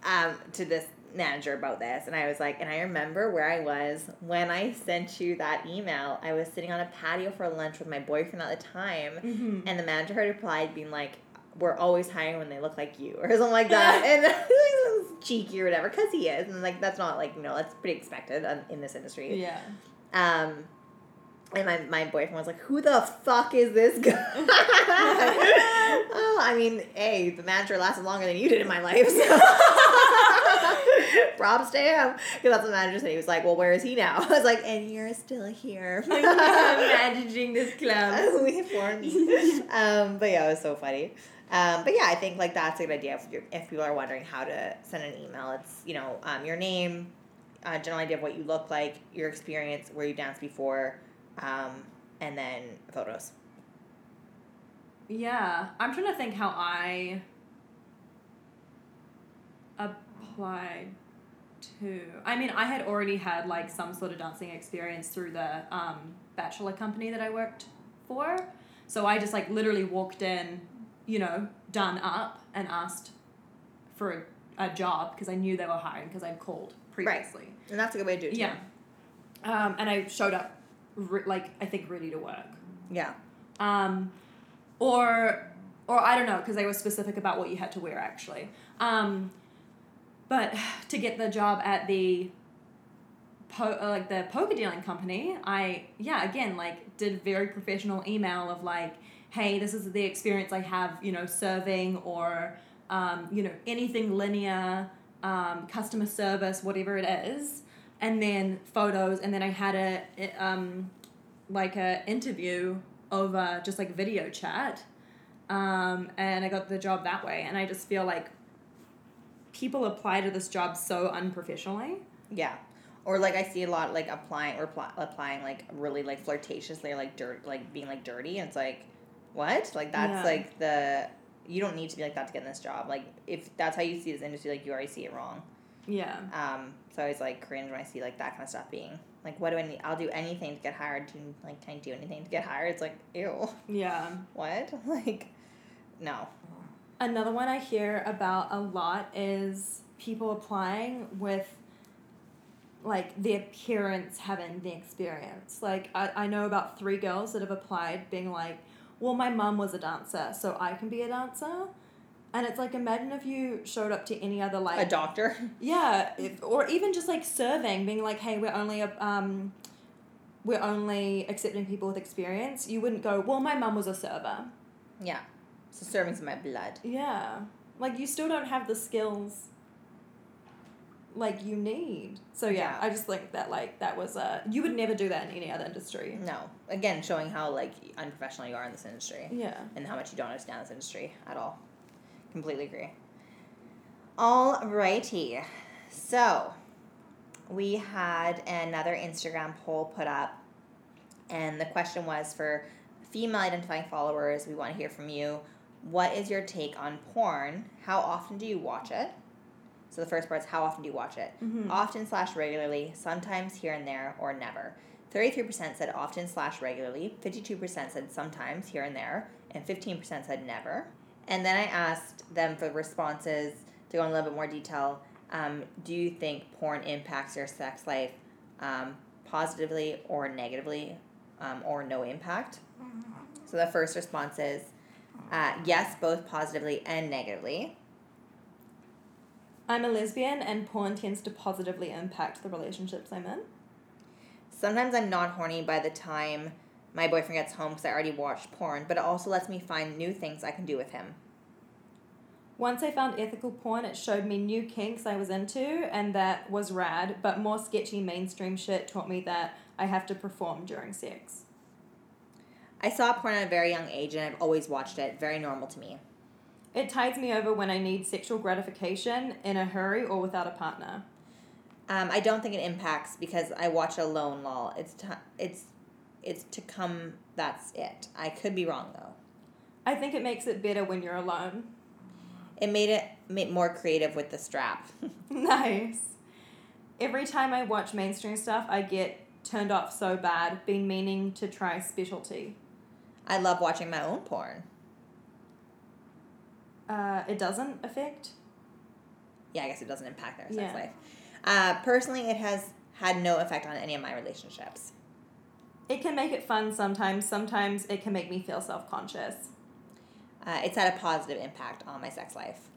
um, to this manager about this, and I was like, and I remember where I was when I sent you that email. I was sitting on a patio for lunch with my boyfriend at the time, Mm-hmm. and the manager had replied, being like, "We're always hiring when they look like you," or something like that, and cheeky or whatever, because he is, and like that's not like you know that's pretty expected in this industry. Yeah. Um, and my, my boyfriend was like, "Who the fuck is this guy?" oh, I mean, hey, the manager lasted longer than you did in my life. So. Props to him, because that's what the manager said. He was like, "Well, where is he now?" I was like, "And you're still here." managing this club. we for me. um, but yeah, it was so funny. Um, but yeah, I think like that's a good idea if, if people are wondering how to send an email. It's you know um, your name, uh, general idea of what you look like, your experience, where you danced before, um, and then photos. Yeah, I'm trying to think how I applied to. I mean, I had already had like some sort of dancing experience through the um, bachelor company that I worked for. So I just like literally walked in, you know, done up and asked for a, a job because I knew they were hiring because I'd called previously. And that's a good way to do it. Too. Yeah. Um, and I showed up, re- like, I think ready to work. Yeah. Um, or, or I don't know, because they were specific about what you had to wear actually. Um, but to get the job at the po- uh, like the poker dealing company, I yeah again like did very professional email of like, hey, this is the experience I have, you know, serving or um, you know anything linear, um, customer service, whatever it is, and then photos, and then I had a um, like a interview over just like video chat, um, and I got the job that way, and I just feel like people apply to this job so unprofessionally. Yeah. Or like I see a lot like applying or pl- applying like really like flirtatiously like dirt like being like dirty it's like what like that's Yeah. like the you don't need to be like that to get in this job like if that's how you see this industry like you already see it wrong Yeah. um so I always like cringe when I see like that kind of stuff being like what do I need I'll do anything to get hired to like can I do anything to get hired it's like ew Yeah. what like no Another one I hear about a lot is people applying with like the appearance having the experience. Like I, I know about three girls that have applied being like, Well, my mum was a dancer, so I can be a dancer. And it's like imagine if you showed up to any other like a doctor Yeah, if, or even just like serving, being like, "Hey, we're only a, um, we're only accepting people with experience." You wouldn't go, "Well, my mum was a server." yeah so serving's in my blood Yeah, like you still don't have the skills like you need. So yeah. I just think that like that was a you would never do that in any other industry. no again showing how like unprofessional you are in this industry Yeah. and how much you don't understand this industry at all. Completely agree. Alrighty. So we had another Instagram poll put up and the question was for female identifying followers, we want to hear from you. What is your take on porn? How often do you watch it? So the first part is how often do you watch it? Mhm. Often slash regularly, sometimes here and there, or never. 33% said often slash regularly, 52% said sometimes here and there, and 15% said never. And then I asked them for responses to go in a little bit more detail. Um, do you think porn impacts your sex life um, positively or negatively, um, or no impact? So the first response is uh, yes, both positively and negatively. I'm a lesbian, and porn tends to positively impact the relationships I'm in. Sometimes I'm not horny by the time my boyfriend gets home because I already watched porn, but it also lets me find new things I can do with him. Once I found ethical porn, it showed me new kinks I was into, and that was rad, but more sketchy mainstream shit taught me that I have to perform during sex. I saw porn at a very young age and I've always watched it. Very normal to me. It tides me over when I need sexual gratification in a hurry or without a partner. Um, I don't think it impacts because I watch alone. Lol, it's t- it's it's to come. That's it. I could be wrong though. I think it makes it better when you're alone. It made it made more creative with the strap. nice. Every time I watch mainstream stuff, I get turned off so bad, been meaning to try specialty. I love watching my own porn. Uh, it doesn't affect. Yeah, I guess it doesn't impact their sex Yeah. life. Uh, personally, it has had no effect on any of my relationships. It can make it fun sometimes. Sometimes it can make me feel self conscious. Uh, it's had a positive impact on my sex life.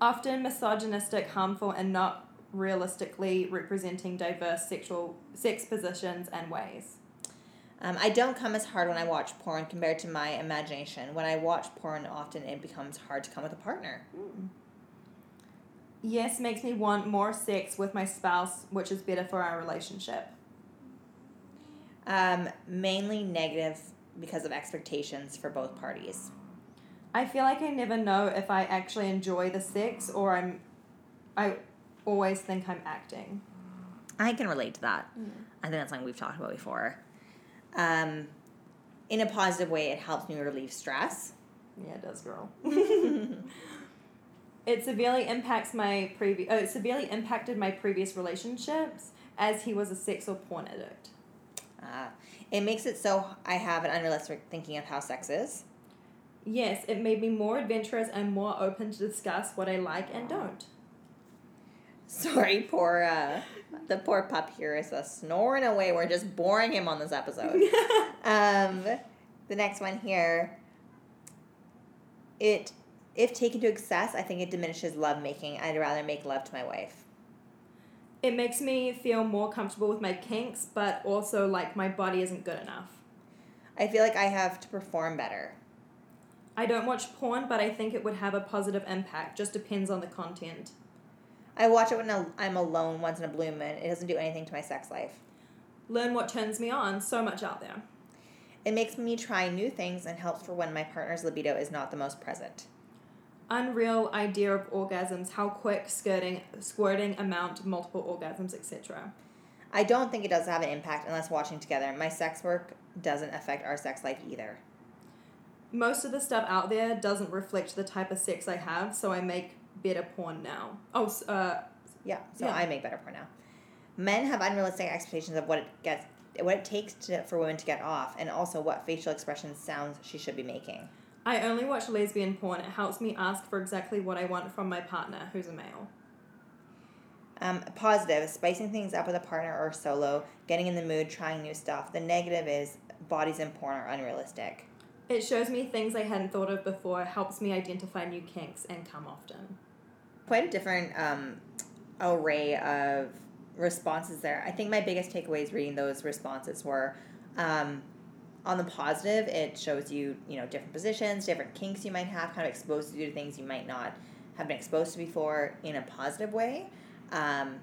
Often misogynistic, harmful, and not realistically representing diverse sexual sex positions and ways. Um, I don't come as hard when I watch porn compared to my imagination. When I watch porn, often it becomes hard to come with a partner. Yes makes me want more sex with my spouse, which is better for our relationship. Um, mainly negative because of expectations for both parties. I feel like I never know if I actually enjoy the sex or I'm I always think I'm acting. I can relate to that. I think that's something we've talked about before. Um, in a positive way, it helps me relieve stress. Yeah, it does, girl. It severely impacts my previous. Oh, it severely impacted my previous relationships as he was a sex or porn addict. Ah, it makes it so I have an unrealistic thinking of how sex is. Yes, it made me more adventurous and more open to discuss what I like and don't. Sorry, poor uh, the poor pup here is uh, snoring away. We're just boring him on this episode. um, the next one here. It, if taken to excess, I think it diminishes love making. I'd rather make love to my wife. It makes me feel more comfortable with my kinks, but also like my body isn't good enough. I feel like I have to perform better. I don't watch porn, but I think it would have a positive impact. Just depends on the content. I watch it when I'm alone once in a blue moon. It doesn't do anything to my sex life. Learn what turns me on. So much out there. It makes me try new things and helps for when my partner's libido is not the most present. Unreal idea of orgasms, how quick, skirting, squirting amount, multiple orgasms, etc. I don't think it does have an impact unless watching together. My sex work doesn't affect our sex life either. Most of the stuff out there doesn't reflect the type of sex I have, so I make better porn now. Oh, uh, Yeah, so Yeah. I make better porn now. Men have unrealistic expectations of what it gets, what it takes to, for women to get off, and also what facial expressions, sounds she should be making. I only watch lesbian porn. It helps me ask for exactly what I want from my partner, who's a male. Um, positive, spicing things up with a partner or solo, getting in the mood, trying new stuff. The negative is bodies in porn are unrealistic. It shows me things I hadn't thought of before, helps me identify new kinks, and come often. Quite a different um, array of responses there. I think my biggest takeaways reading those responses were um, on the positive, it shows you, you know, different positions, different kinks you might have, kind of exposes you to things you might not have been exposed to before in a positive way. Um,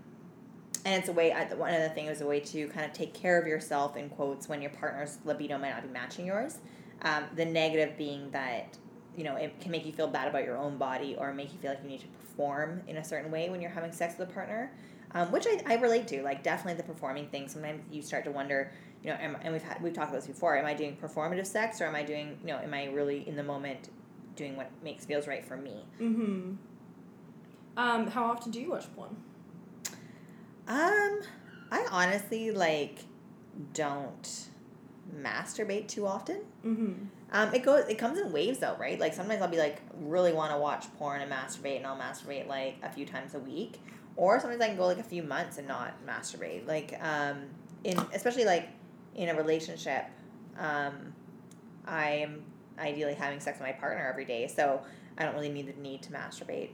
and it's a way, one other thing, is a way to kind of take care of yourself, in quotes, when your partner's libido might not be matching yours. Um, the negative being that, you know, it can make you feel bad about your own body or make you feel like you need to perform in a certain way when you're having sex with a partner, um, which I, I relate to. Like, definitely the performing thing. Sometimes you start to wonder, you know, am, and we've had, we've talked about this before, am I doing performative sex or am I doing, you know, am I really in the moment doing what makes feels right for me? Mm-hmm. Um, how often do you watch porn? Um, I honestly like don't masturbate too often. Mm-hmm. Um, it goes, it comes in waves though, right? Like sometimes I'll be like really want to watch porn and masturbate, and I'll masturbate like a few times a week, or sometimes I can go like a few months and not masturbate. Like, um, in especially like in a relationship, um, I'm ideally having sex with my partner every day, so I don't really need the need to masturbate.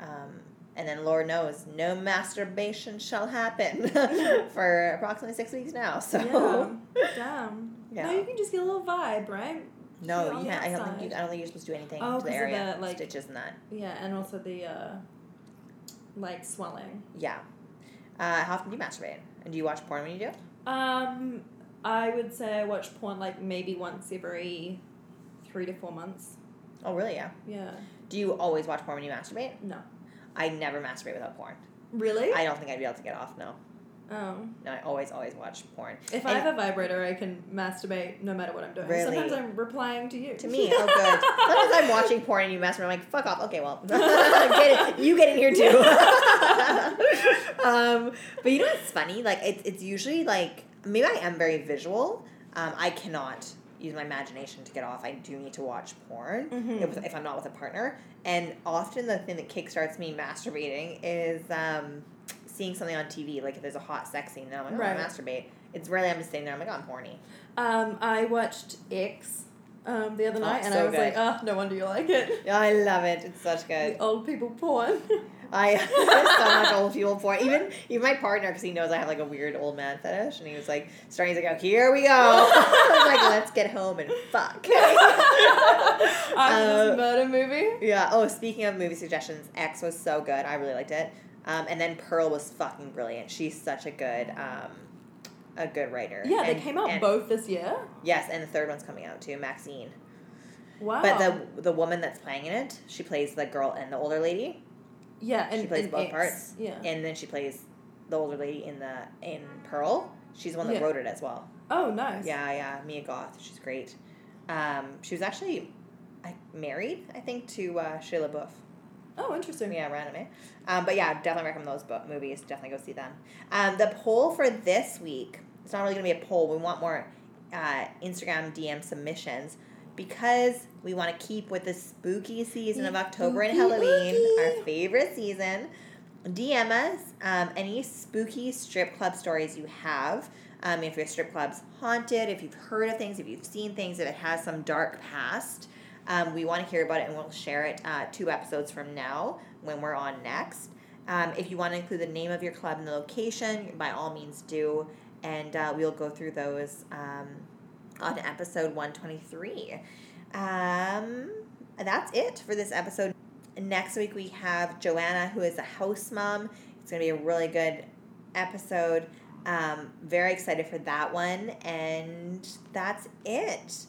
Um, and then Lord knows, no masturbation shall happen for approximately six weeks now. So Yeah. Damn. Yeah. No, you can just get a little vibe, right? No, Feel on you can't. I don't think you, I don't think you're supposed to do anything Oh, to the area, the, like- stitches and that. Yeah, and also the uh, like swelling. Yeah. Uh, how often do you masturbate? And do you watch porn when you do? Um, I would say I watch porn like maybe once every three to four months. Oh, really? Yeah. Yeah. Do you always watch porn when you masturbate? No. I never masturbate without porn. Really? I don't think I'd be able to get off. No. oh. No, I always, always watch porn. If I have a vibrator, I can masturbate no matter what I'm doing. Really? Sometimes I'm replying to you. To me, oh good. Sometimes I'm watching porn and you masturbate. I'm like, fuck off. Okay, well, get it. You get in here too. um, but you know what's funny? Like, it's it's usually like maybe I am very visual. Um, I cannot use my imagination to get off. I do need to watch porn Mhm. if, I'm not with a partner. And often the thing that kickstarts me masturbating is um, seeing something on TV. Like if there's a hot sex scene, then I'm like, oh, Right. I masturbate. It's rarely I'm just sitting there. I'm like, oh, I'm horny. Um, I watched X um, the other Oh, night, and so I was good. like, oh, no wonder you like it. Yeah, I love it. It's such good. The old people porn. I so much old people porn. Even even my partner, because he knows I have like a weird old man fetish, and he was like starting to go, "Here we go." I was like, "Let's get home and fuck." After Uh, this murder movie. yeah. Oh, speaking of movie suggestions, X was so good. I really liked it. Um, and then Pearl was fucking brilliant. She's such a good um, a good writer. Yeah, they came out and- both this year. Yes, and the third one's coming out too, Maxine. Wow. But the the woman that's playing in it, she plays the girl and the older lady. Yeah, and she plays and both parts. Yeah. and then she plays the older lady in the in Pearl. She's the one that Yeah. wrote it as well. Oh, nice. Yeah, yeah, Mia Goth. She's great. Um, she was actually I, married, I think, to uh, Shia LaBeouf. Oh, interesting. Yeah, Ranome. Um, but yeah, definitely recommend those book movies. Definitely go see them. Um, the poll for this week. It's not really going to be a poll. We want more uh, Instagram DM submissions because we want to keep with the spooky season of October and Halloween, spooky. our favorite season. DM us um, any spooky strip club stories you have. Um, if your strip club's haunted, if you've heard of things, if you've seen things, if it has some dark past, um, we want to hear about it and we'll share it uh, two episodes from now when we're on next. Um, if you want to include the name of your club and the location, by all means do. And uh, we'll go through those um, on episode 123. Um, that's it for this episode. Next week we have Joanna, who is a house mom. It's going to be a really good episode. Um, very excited for that one. And that's it.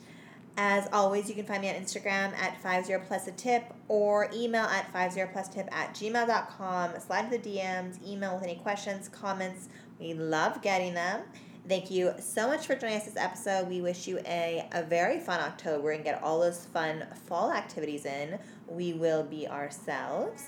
As always, you can find me on Instagram at 50 plus a tip or email at 50 plus tip at gmail.com. Slide to the DMs, email with any questions, comments. We love getting them. Thank you so much for joining us this episode. We wish you a, a very fun October and get all those fun fall activities in. We will be ourselves.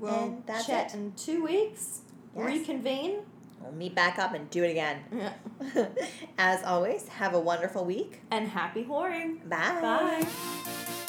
We'll And that's chat it. in two weeks. Yes. Reconvene. We'll meet back up and do it again. Yeah. As always, have a wonderful week. And happy whoring. Bye. Bye.